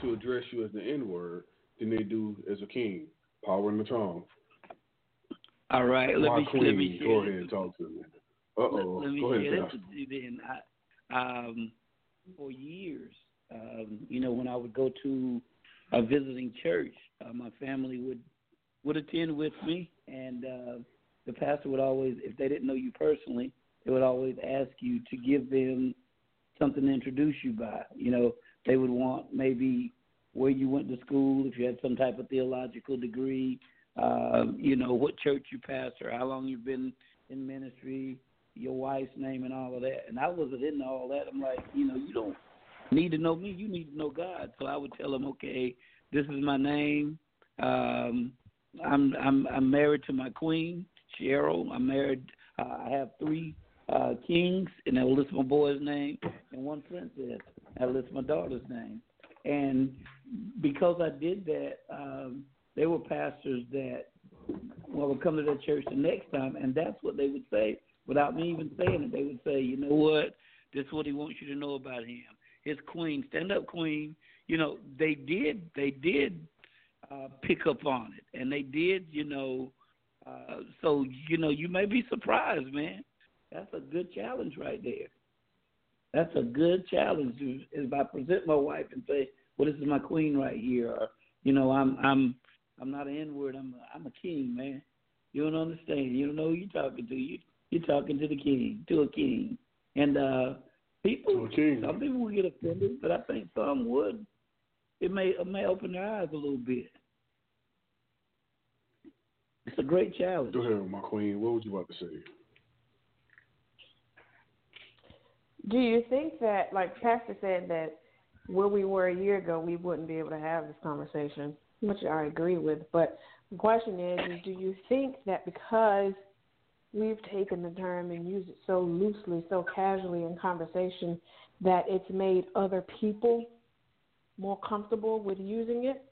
to address you as the N word than they do as a king. Power in the tongue. All right, let My me queen, let me go ahead and talk to me. Uh oh. Let, let me Go ahead, share Josh. this with then. I, um, for years, um, you know, when I would go to a visiting church, uh, my family would would attend with me, and uh, the pastor would always, if they didn't know you personally, they would always ask you to give them something to introduce you by. You know, they would want maybe where you went to school, if you had some type of theological degree, uh, you know, what church you pastor, how long you've been in ministry, your wife's name, and all of that. And I wasn't into all that. I'm like, you know, you don't need to know me. You need to know God. So I would tell them, okay, this is my name. Um, I'm I'm I'm married to my queen, Cheryl. I'm married. Uh, I have three uh, kings, and I will list my boy's name, and one princess. I list my daughter's name. And because I did that, um, they were pastors that well would come to their church the next time, and that's what they would say without me even saying it. They would say, you know what, this is what he wants you to know about him. His queen, stand up, queen. You know, they did, they did uh, pick up on it, and they did, you know. Uh, so you know, you may be surprised, man. That's a good challenge right there. That's a good challenge. Is if I present my wife and say, "Well, this is my queen right here," or you know, I'm I'm I'm not an N word. I'm a, I'm a king, man. You don't understand. You don't know who you're talking to. You you're talking to the king, to a king, and uh, people. King. Some people will get offended, but I think some would. It may it may open their eyes a little bit. It's a great challenge. Go ahead, my queen. What was you about to say? Do you think that, like Pastor said, that where we were a year ago, we wouldn't be able to have this conversation, which I agree with. But the question is, is do you think that because we've taken the term and used it so loosely, so casually in conversation, that it's made other people more comfortable with using it?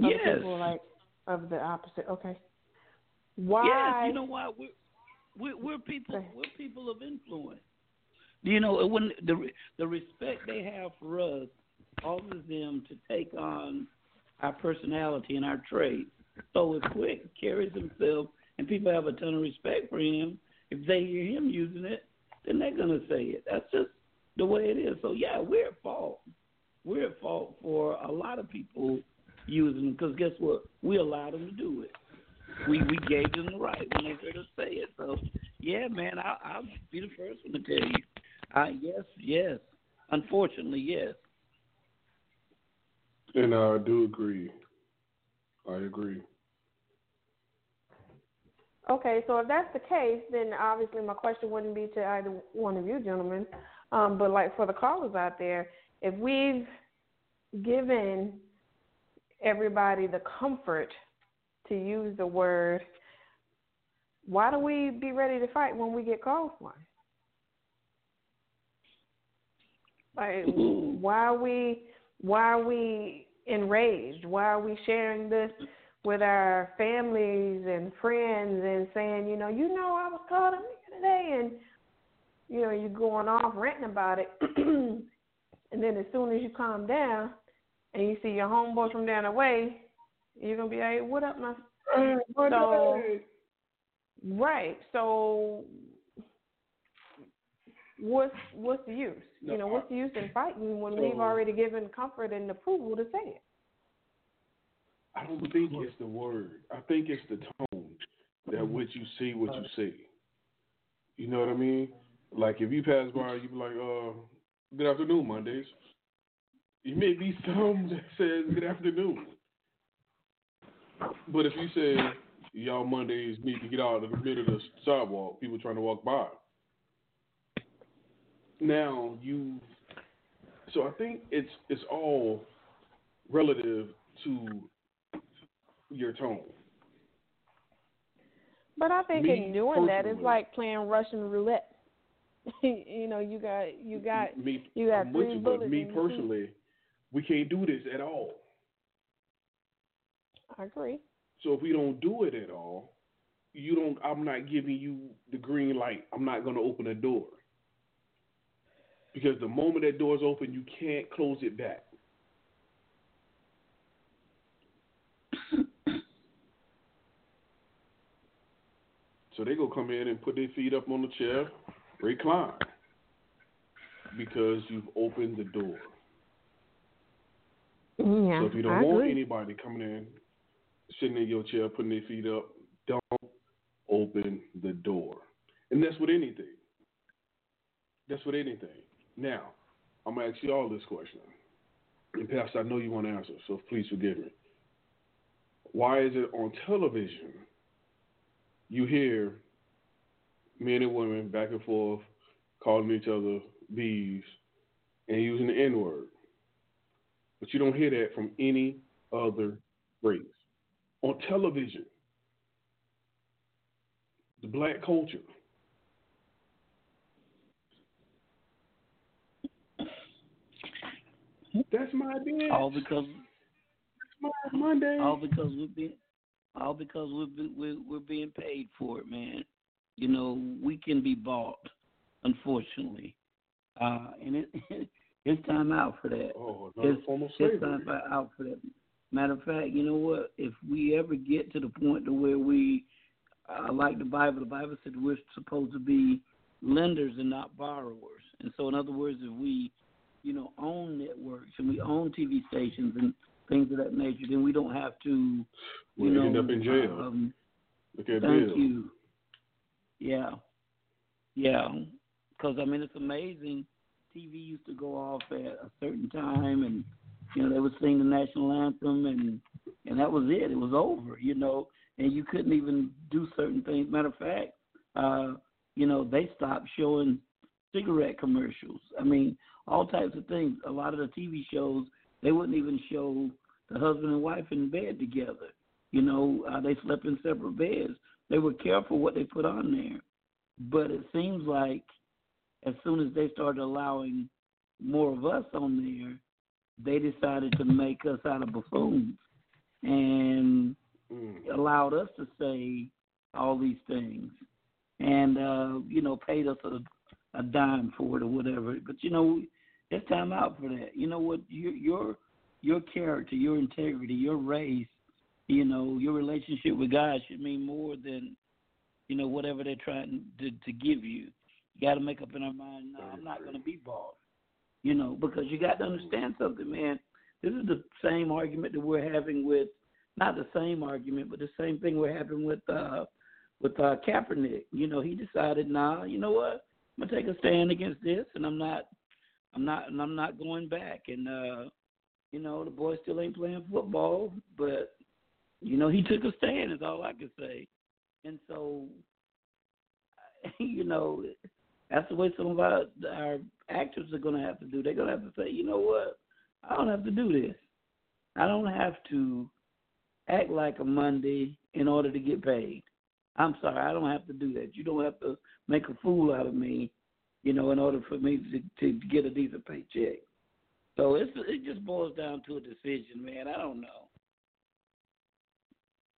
Other Yes. people like of the opposite. Okay. Why? Yes, you know what? We're we're, we're people we're people of influence. You know, when the the respect they have for us causes them to take on our personality and our traits. So if Quick carries himself and people have a ton of respect for him, if they hear him using it, then they're gonna say it. That's just the way it is. So yeah, we're at fault. We're at fault for a lot of people using them because guess what? We allowed them to do it we we gave them the right when they heard us say it. So yeah, man, I I'll be the first one to tell you. Uh yes, yes. Unfortunately, yes. And I do agree. I agree. Okay, so if that's the case, then obviously my question wouldn't be to either one of you gentlemen. Um, but like for the callers out there, if we've given everybody the comfort to use the word, why do we be ready to fight when we get called one? Like, why are we why are we enraged? Why are we sharing this with our families and friends and saying, you know, you know, I was called a nigga today, and you know, you're going off ranting about it, and then as soon as you calm down and you see your homeboy from down the way, you're gonna be like, what up, my mm, so, right. So, what's what's the use? You know, what's the use in fighting when we've uh-huh. already given comfort and approval to say it? I don't think it's the word. I think it's the tone that mm-hmm. what you see, what you see. You know what I mean? Like if you pass by, you be like, "Uh, good afternoon, Mondays." You may be some that says good afternoon, but if you say y'all Mondays need to get out of the middle of the sidewalk. People trying to walk by. Now you, so I think it's it's all relative to your tone. But I think Me in doing that, it's like playing Russian roulette. you know, you got you got me. you got I'm three you, but bullets me personally, we can't do this at all. I agree. So if we don't do it at all, you don't. I'm not giving you the green light. I'm not going to open the door because the moment that door's open, you can't close it back. So they go come in and put their feet up on the chair, recline, because you've opened the door. Yeah, So if you don't I want agree. anybody coming in, sitting in your chair, putting their feet up, don't open the door. And that's with anything. That's with anything. Now, I'm gonna ask you all this question. And Pastor, I know you want to answer, so please forgive me. Why is it on television you hear men and women back and forth calling each other bees and using the N word? But you don't hear that from any other race. On television, the black culture. That's my bitch. All because That's my Monday. all because we're being all because we're we're we're being paid for it, man. You know, we can be bought, unfortunately, uh, and it it's time out for that. oh, another It's, form of it's slavery. time out for that. Matter of fact, you know what? If we ever get to the point to where we, uh, like the Bible, the Bible said we're supposed to be lenders and not borrowers. And so, in other words, if we, you know, own networks and we own TV stations and things of that nature, then we don't have to, you We'll know, end up in jail. Um, Look at Thank Bill. you. Yeah, yeah. Because I mean, it's amazing. TV used to go off at a certain time, and you know they would sing the national anthem, and and that was it. It was over. You know, and you couldn't even do certain things. Matter of fact, uh, you know, they stopped showing cigarette commercials. I mean, all types of things. A lot of the TV shows they wouldn't even show the husband and wife in bed together. You know, uh, they slept in separate beds. They were careful what they put on there. But it seems like as soon as they started allowing more of us on there, they decided to make us out of buffoons and Mm. allowed us to say all these things and uh you know paid us a a dime for it or whatever. But you know it's time out for that. You know what? Your your your character your integrity your race you know your relationship with god should mean more than you know whatever they're trying to to give you you got to make up in our mind no i'm not going to be bought you know because you got to understand something man this is the same argument that we're having with not the same argument, but the same thing we're having with uh with uh Kaepernick. You know, he decided, nah, you know what? I'm gonna take a stand against this and I'm not I'm not and I'm not going back and uh you know, the boy still ain't playing football, but you know, he took a stand is all I can say. And so you know, that's the way some of our our actors are gonna have to do. They're gonna have to say, you know what, I don't have to do this. I don't have to act like a Monday in order to get paid. I'm sorry, I don't have to do that. You don't have to make a fool out of me, you know, in order for me to, to get a decent paycheck. So it's it just boils down to a decision, man. I don't know.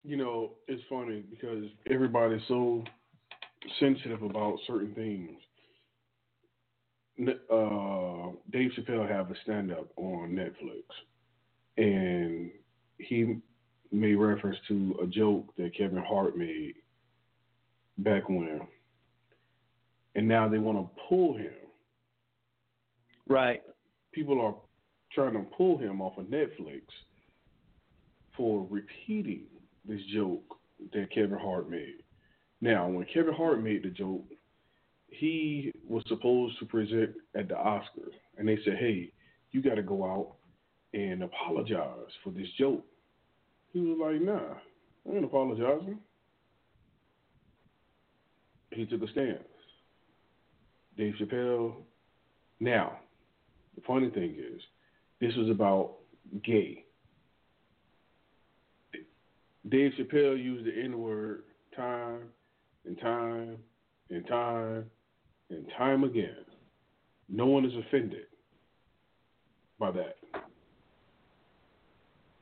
You know, it's funny because everybody's so sensitive about certain things. Uh, Dave Chappelle have a stand up on Netflix, and he made reference to a joke that Kevin Hart made back when, and now they want to pull him. Right. People are trying to pull him off of Netflix for repeating this joke that Kevin Hart made. Now, when Kevin Hart made the joke, he was supposed to present at the Oscars, and they said, "Hey, you got to go out and apologize for this joke." He was like, "Nah, I ain't apologizing. he took a stance. Dave Chappelle. Now, the funny thing is, this was about gay. Dave Chappelle used the N word time and time and time and time again. No one is offended by that.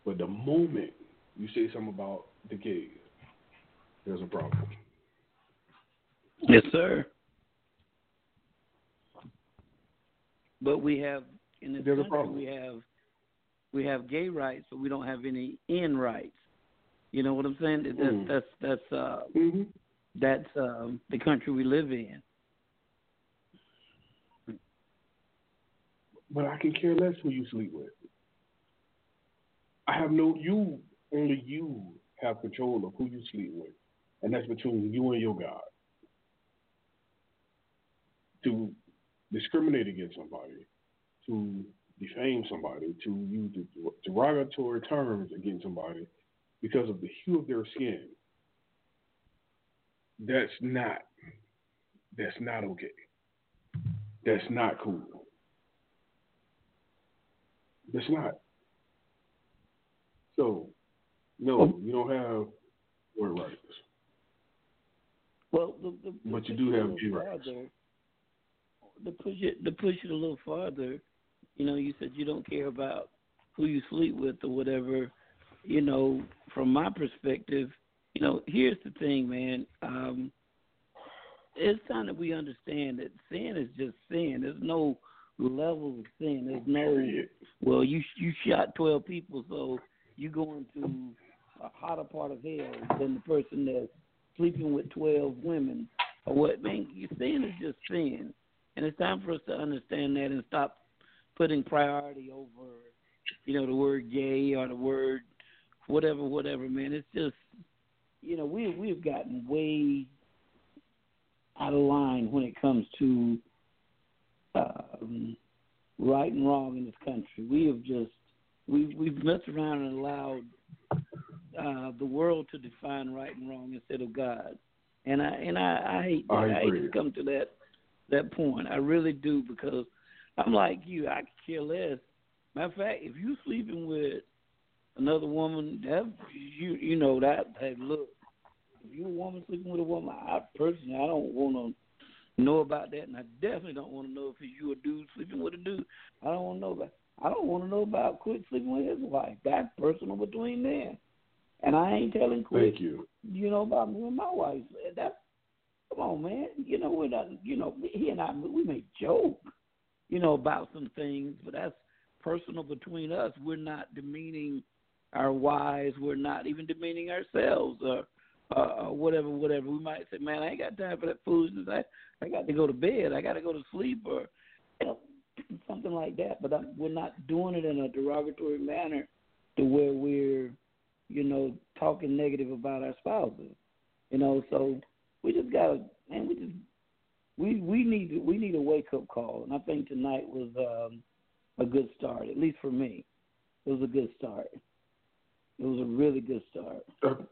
But the moment you say something about the gays, there's a problem. Yes, sir. But we have in this There's country we have we have gay rights, but we don't have any in rights. You know what I'm saying? That's Mm. that's that's uh Mm-hmm. that's um the country we live in. But I can care less who you sleep with. I have no you only you have control of who you sleep with. And that's between you and your God. To discriminate against somebody, to defame somebody, to use derogatory terms against somebody because of the hue of their skin. That's not that's not okay. That's not cool. That's not. So, no, you don't have word rights. Well, the, the, But you do push it a have gay rights. To push it to push it a little farther, you know, you said you don't care about who you sleep with or whatever. You know, from my perspective, you know, here's the thing, man. Um, it's time that we understand that sin is just sin. There's no level of sin. There's no well, you you shot twelve people, so you going to a hotter part of hell than the person that's sleeping with twelve women or what? Man, sin is just sin, and it's time for us to understand that and stop putting priority over, you know, the word gay or the word whatever, whatever. Man, it's just, you know, we we've gotten way out of line when it comes to um, right and wrong in this country. We have just we we've messed around and allowed uh, the world to define right and wrong instead of God. And I and I, I hate that. I I, hate to come to that that point. I really do because I'm like you. I could care less. Matter of fact, if you're sleeping with another woman, that you you know that hey look, if you're a woman sleeping with a woman, I personally I don't want to know about that, and I definitely don't want to know if you a dude sleeping with a dude. I don't want to know about. I don't want to know about Quick sleeping with his wife. That's personal between them. And I ain't telling Quick, Thank you. you know, about me and my wife. That's come on, man. You know, we're not. You know, he and I we may joke, you know, about some things, but that's personal between us. We're not demeaning our wives. We're not even demeaning ourselves or uh, or whatever, whatever. We might say, man, I ain't got time for that foolishness. I I got to go to bed. I got to go to sleep or you know, something like that. But I'm, we're not doing it in a derogatory manner to where we're, you know, talking negative about our spouses. You know, so we just gotta, man, we just we we need we need a wake up call, and I think tonight was um, a good start. At least for me, it was a good start. It was a really good start.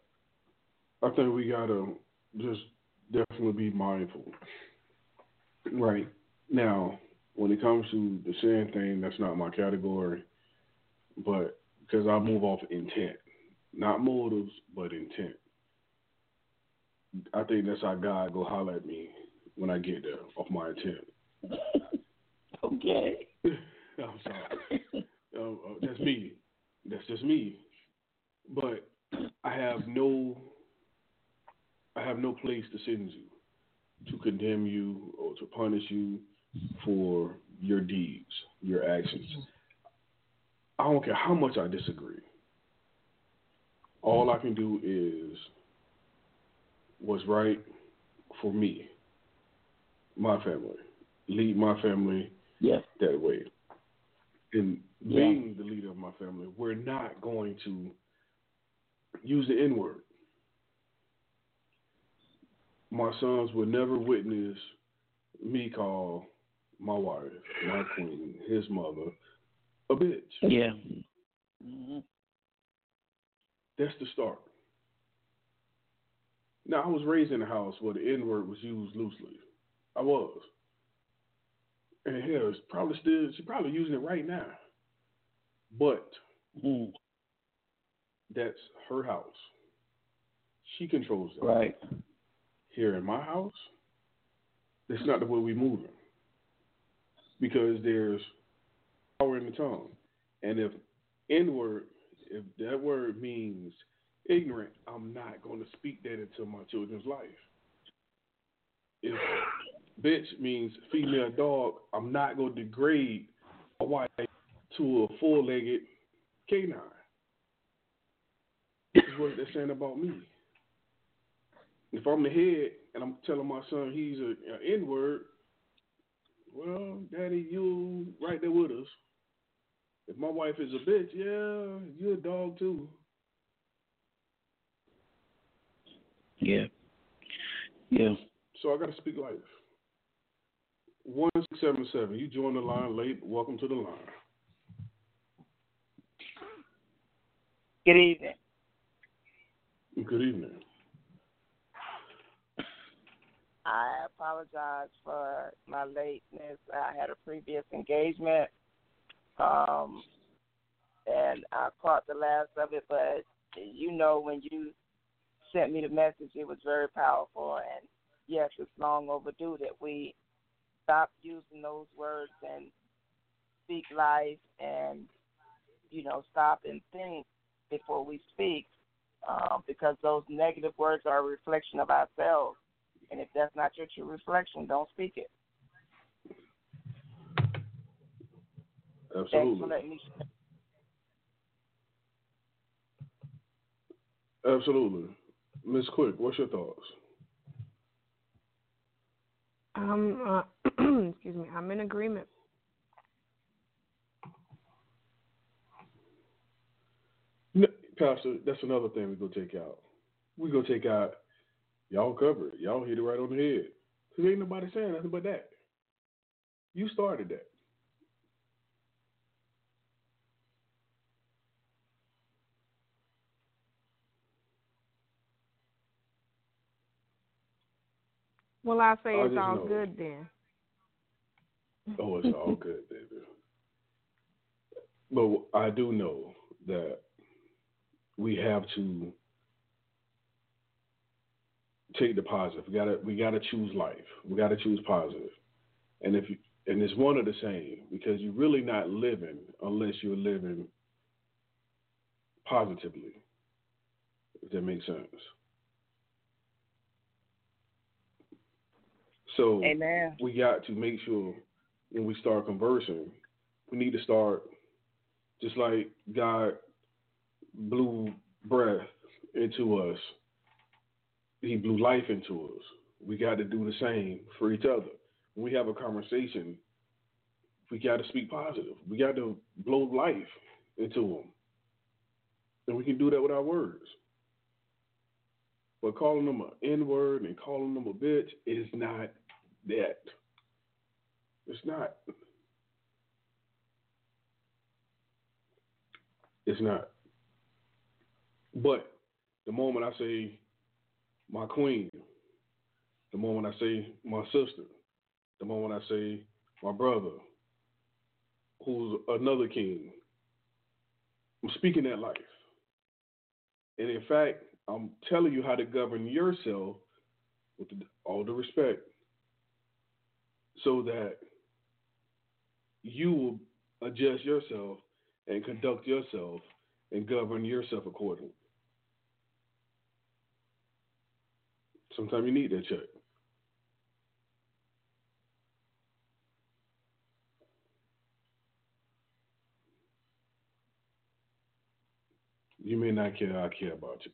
I, think we gotta just definitely be mindful. Right now, when it comes to the sin thing, that's not my category. But because I move off intent, not motives, but intent. I think that's how God go holler at me when I get there off my intent. okay. I'm sorry. Uh, uh, that's me. That's just me. But I have no, I have no place to send you, to condemn you or to punish you for your deeds, your actions. I don't care how much I disagree. All I can do is what's right for me, my family, lead my family Yes. that way. And Yeah. being the leader of my family, we're not going to use the N word. My sons will never witness me call my wife, my queen, his mother, a bitch. Yeah. hmm That's the start. Now I was raised in a house where the N word was used loosely. I was. And hell, it's probably still she's probably using it right now. But Mm. that's her house. She controls it. Right. Here in my house, that's not the way we moving. Because there's power in the tongue. And if N word, if that word means ignorant, I'm not going to speak that into my children's life. If bitch means female dog, I'm not going to degrade a wife to a four legged canine. This is what they're saying about me. If I'm the head and I'm telling my son he's a, a N word, well, daddy, you right there with us. If my wife is a bitch, yeah, you're a dog too. Yeah. Yeah. So I got to speak life. One six seven seven. You joined the line late. Welcome to the line. Good evening. Good evening. I apologize for my lateness. I had a previous engagement, um, and I caught the last of it. But you know, when you sent me the message, it was very powerful. And yes, it's long overdue that we stop using those words and speak life, and you know, stop and think before we speak, um, because those negative words are a reflection of ourselves. And if that's not your true reflection, don't speak it. Thanks for Absolutely. letting me. Absolutely. Miss Quick, what's your thoughts? Um, uh, excuse me. I'm in agreement. No, Pastor, that's another thing we go take out. We go take out. Y'all cover it. Y'all hit it right on the head. Cause ain't nobody saying nothing but that. You started that. Well, I say I it's all know. good then. Oh, it's all good, baby. But I do know that we have to take the positive. We gotta we gotta choose life. We gotta choose positive. And if you, and it's one of the same because you're really not living unless you're living positively. If that makes sense. So Amen. we got to make sure when we start conversing, we need to start just like God blew breath into us, He blew life into us. We got to do the same for each other. When we have a conversation, we got to speak positive. We got to blow life into them. And we can do that with our words. But calling them an N word and calling them a bitch is not that. It's not. It's not. But the moment I say my queen, the moment I say my sister, the moment I say my brother, who's another king, I'm speaking that life. And in fact, I'm telling you how to govern yourself with all the respect so that you will adjust yourself and conduct yourself and govern yourself accordingly. Sometimes you need that check. You may not care, I care about you.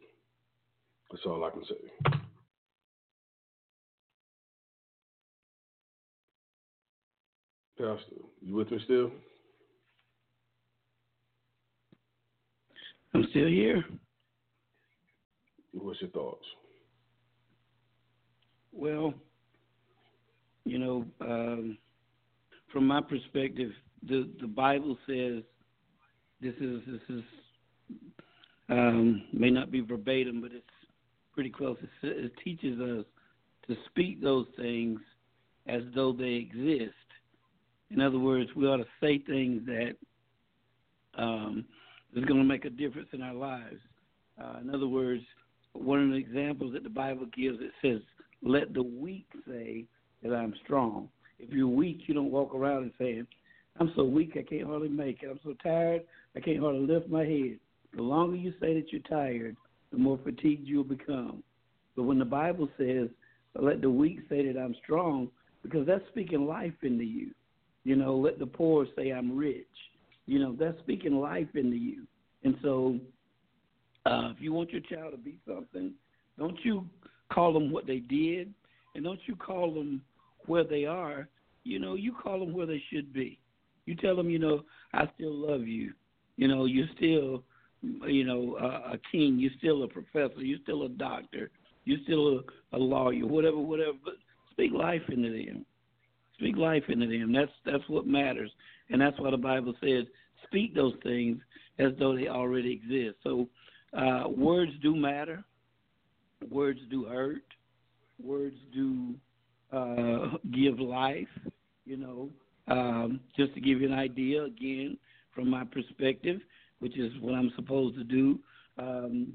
That's all I can say. Pastor, you with me still? I'm still here. What's your thoughts? Well, you know, um, from my perspective, the the Bible says this is this is um, may not be verbatim, but it's pretty close. It, it teaches us to speak those things as though they exist. In other words, we ought to say things that um, is going to make a difference in our lives. Uh, in other words, one of the examples that the Bible gives, it says, "Let the weak say that I'm strong." If you're weak, you don't walk around and saying, "I'm so weak, I can't hardly make it. I'm so tired, I can't hardly lift my head." The longer you say that you're tired, the more fatigued you'll become. But when the Bible says, "Let the weak say that I'm strong," because that's speaking life into you. You know, let the poor say I'm rich. You know, that's speaking life into you. And so, uh, if you want your child to be something, don't you call them what they did, and don't you call them where they are. You know, you call them where they should be. You tell them, you know, I still love you. You know, you're still, you know, a, a king. You're still a professor. You're still a doctor. You're still a, a lawyer. Whatever, whatever. But speak life into them. Speak life into them. That's that's what matters, and that's why the Bible says, "Speak those things as though they already exist." So, uh, words do matter. Words do hurt. Words do uh, give life. You know, um, just to give you an idea, again, from my perspective, which is what I'm supposed to do. Um,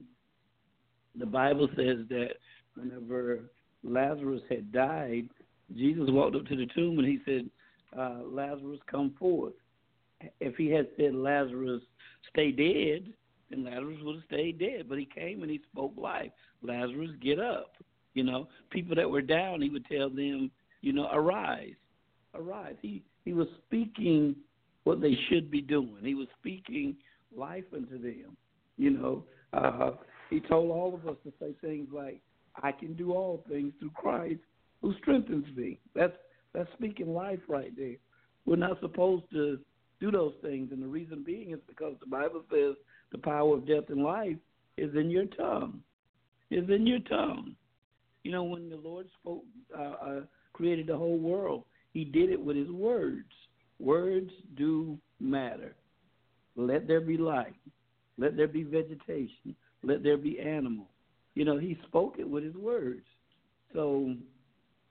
the Bible says that whenever Lazarus had died, Jesus walked up to the tomb and he said, uh, Lazarus, come forth. If he had said, Lazarus, stay dead, then Lazarus would have stayed dead. But he came and he spoke life. Lazarus, get up. You know, people that were down, he would tell them, you know, arise, arise. He he was speaking what they should be doing. He was speaking life into them. You know, uh, he told all of us to say things like, "I can do all things through Christ who strengthens me." That's that's speaking life right there. We're not supposed to do those things, and the reason being is because the Bible says the power of death and life is in your tongue. Is in your tongue. You know, when the Lord spoke, uh, uh, created the whole world, He did it with His words. Words do matter. Let there be light. Let there be vegetation. Let there be animal. You know, He spoke it with His words. So,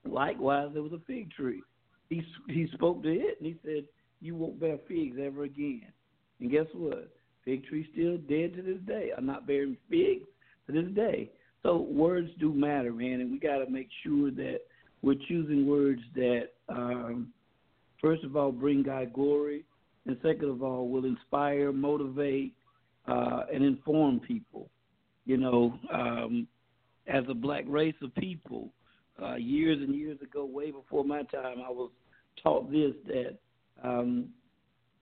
likewise, there was a fig tree. He He spoke to it and He said, "You won't bear figs ever again." And guess what? Fig tree still dead to this day. I'm not bearing figs to this day. So words do matter, man, and we got to make sure that we're choosing words that, um, first of all, bring God glory, and second of all, will inspire, motivate, uh, and inform people. You know, um, as a black race of people, uh, years and years ago, way before my time, I was taught this that um,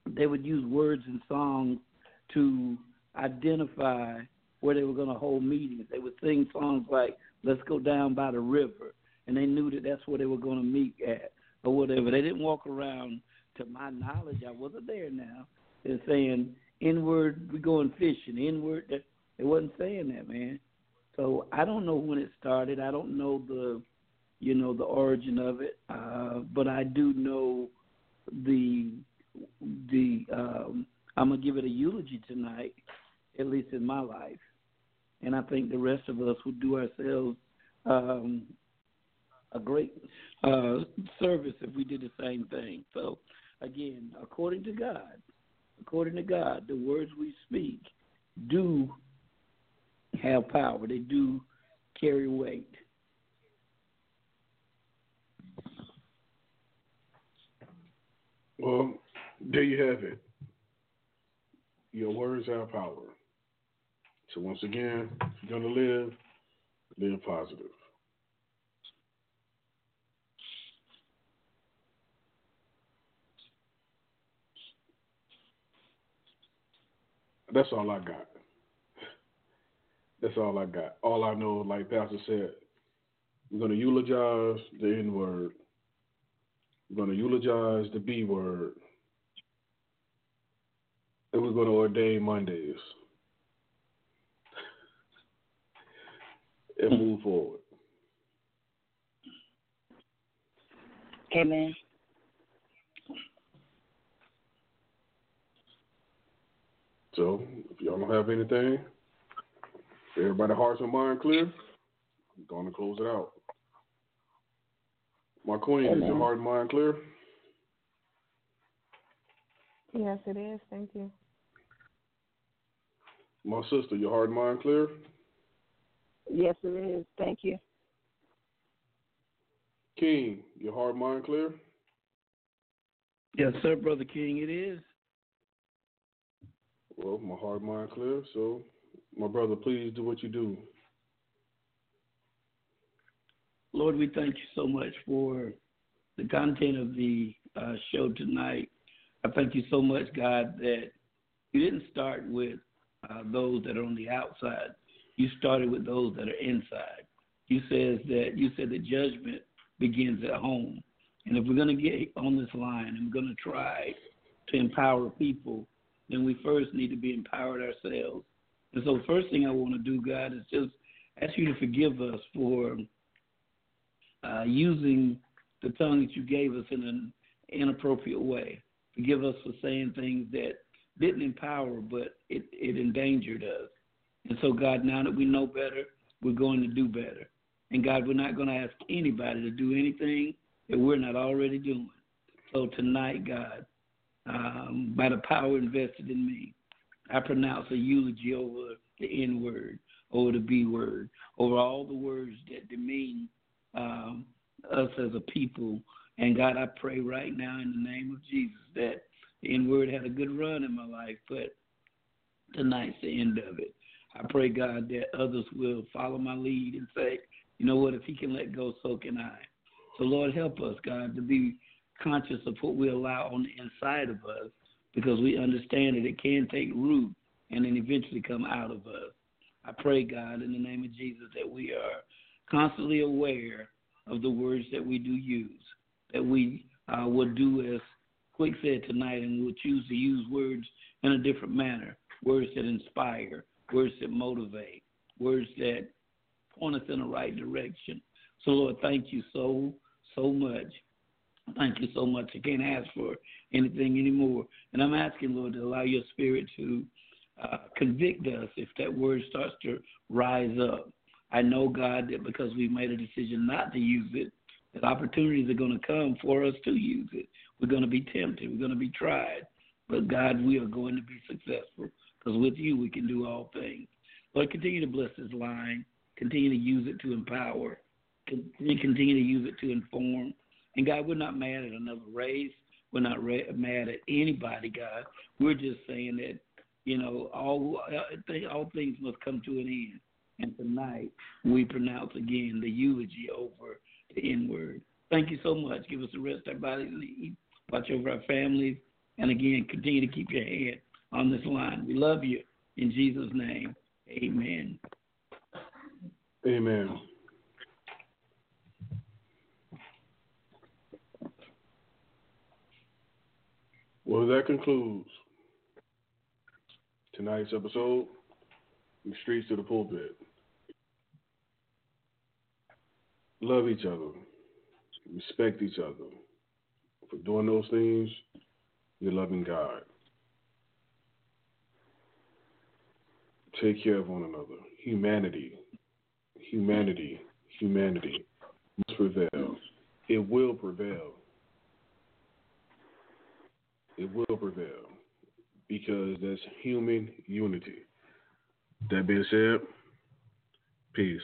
they would use words and songs to identify where they were going to hold meetings. They would sing songs like "Let's Go Down by the River," and they knew that that's where they were going to meet at, or whatever. They didn't walk around, to my knowledge, I wasn't there now. They're saying N word, we're going fishing. N word, they wasn't saying that, man. So I don't know when it started. I don't know the, you know, the origin of it. Uh, but I do know the the. Um, I'm gonna give it a eulogy tonight, at least in my life and I think the rest of us would do ourselves um, a great uh, service if we did the same thing. So, again, according to God, according to God, the words we speak do have power. They do carry weight. Well, there you have it. Your words have power. So once again, if you're gonna live, live positive. That's all I got. That's all I got. All I know, like Pastor said, we're gonna eulogize the N word. We're gonna eulogize the B word. And we're gonna ordain Mondays. And mm. move forward. Amen. So, if y'all don't have anything, everybody hearts and mind clear. I'm going to close it out. My queen, is your heart and mind clear? Yes, it is. Thank you. My sister, your heart and mind clear? Yes, it is. Thank you. King, your heart mind clear? Yes, sir, Brother King, it is. Well, my heart mind clear. So, my brother, please do what you do. Lord, we thank you so much for the content of the uh, show tonight. I thank you so much, God, that you didn't start with uh, those that are on the outside. You started with those that are inside. You says that you said the judgment begins at home. And if we're to get on this line and we're to try to empower people, then we first need to be empowered ourselves. And so, the first thing I want to do, God, is just ask you to forgive us for uh, using the tongue that you gave us in an inappropriate way. Forgive us for saying things that didn't empower, but it, it endangered us. And so, God, now that we know better, we're going to do better. And God, we're not going to ask anybody to do anything that we're not already doing. So tonight, God, um, by the power invested in me, I pronounce a eulogy over the N word, over the B word, over all the words that demean um, us as a people. And God, I pray right now in the name of Jesus that the N word had a good run in my life, but tonight's the end of it. I pray, God, that others will follow my lead and say, you know what, if he can let go, so can I. So, Lord, help us, God, to be conscious of what we allow on the inside of us because we understand that it can take root and then eventually come out of us. I pray, God, in the name of Jesus, that we are constantly aware of the words that we do use, that we uh, will do as Quick said tonight, and we'll choose to use words in a different manner words that inspire, words that motivate, words that point us in the right direction. So, Lord, thank you so, so much. Thank you so much. I can't ask for anything anymore. And I'm asking, Lord, to allow your spirit to uh, convict us if that word starts to rise up. I know, God, that because we've made a decision not to use it, that opportunities are going to come for us to use it. We're going to be tempted. We're going to be tried. But God, we are going to be successful because with you we can do all things. Lord, continue to bless this line. Continue to use it to empower. Continue to use it to inform. And God, we're not mad at another race. We're not mad at anybody, God. We're just saying that, you know, all uh, all things must come to an end. And tonight we pronounce again the eulogy over the N word. Thank you so much. Give us the rest our bodies. Watch over our families. And again, continue to keep your hand on this line. We love you. In Jesus' name, amen. Amen. Well, that concludes tonight's episode, From Streets to the Pulpit. Love each other, respect each other. For doing those things, you're loving God. Take care of one another. Humanity, humanity, humanity must prevail. It will prevail. It will prevail because that's human unity. That being said, peace.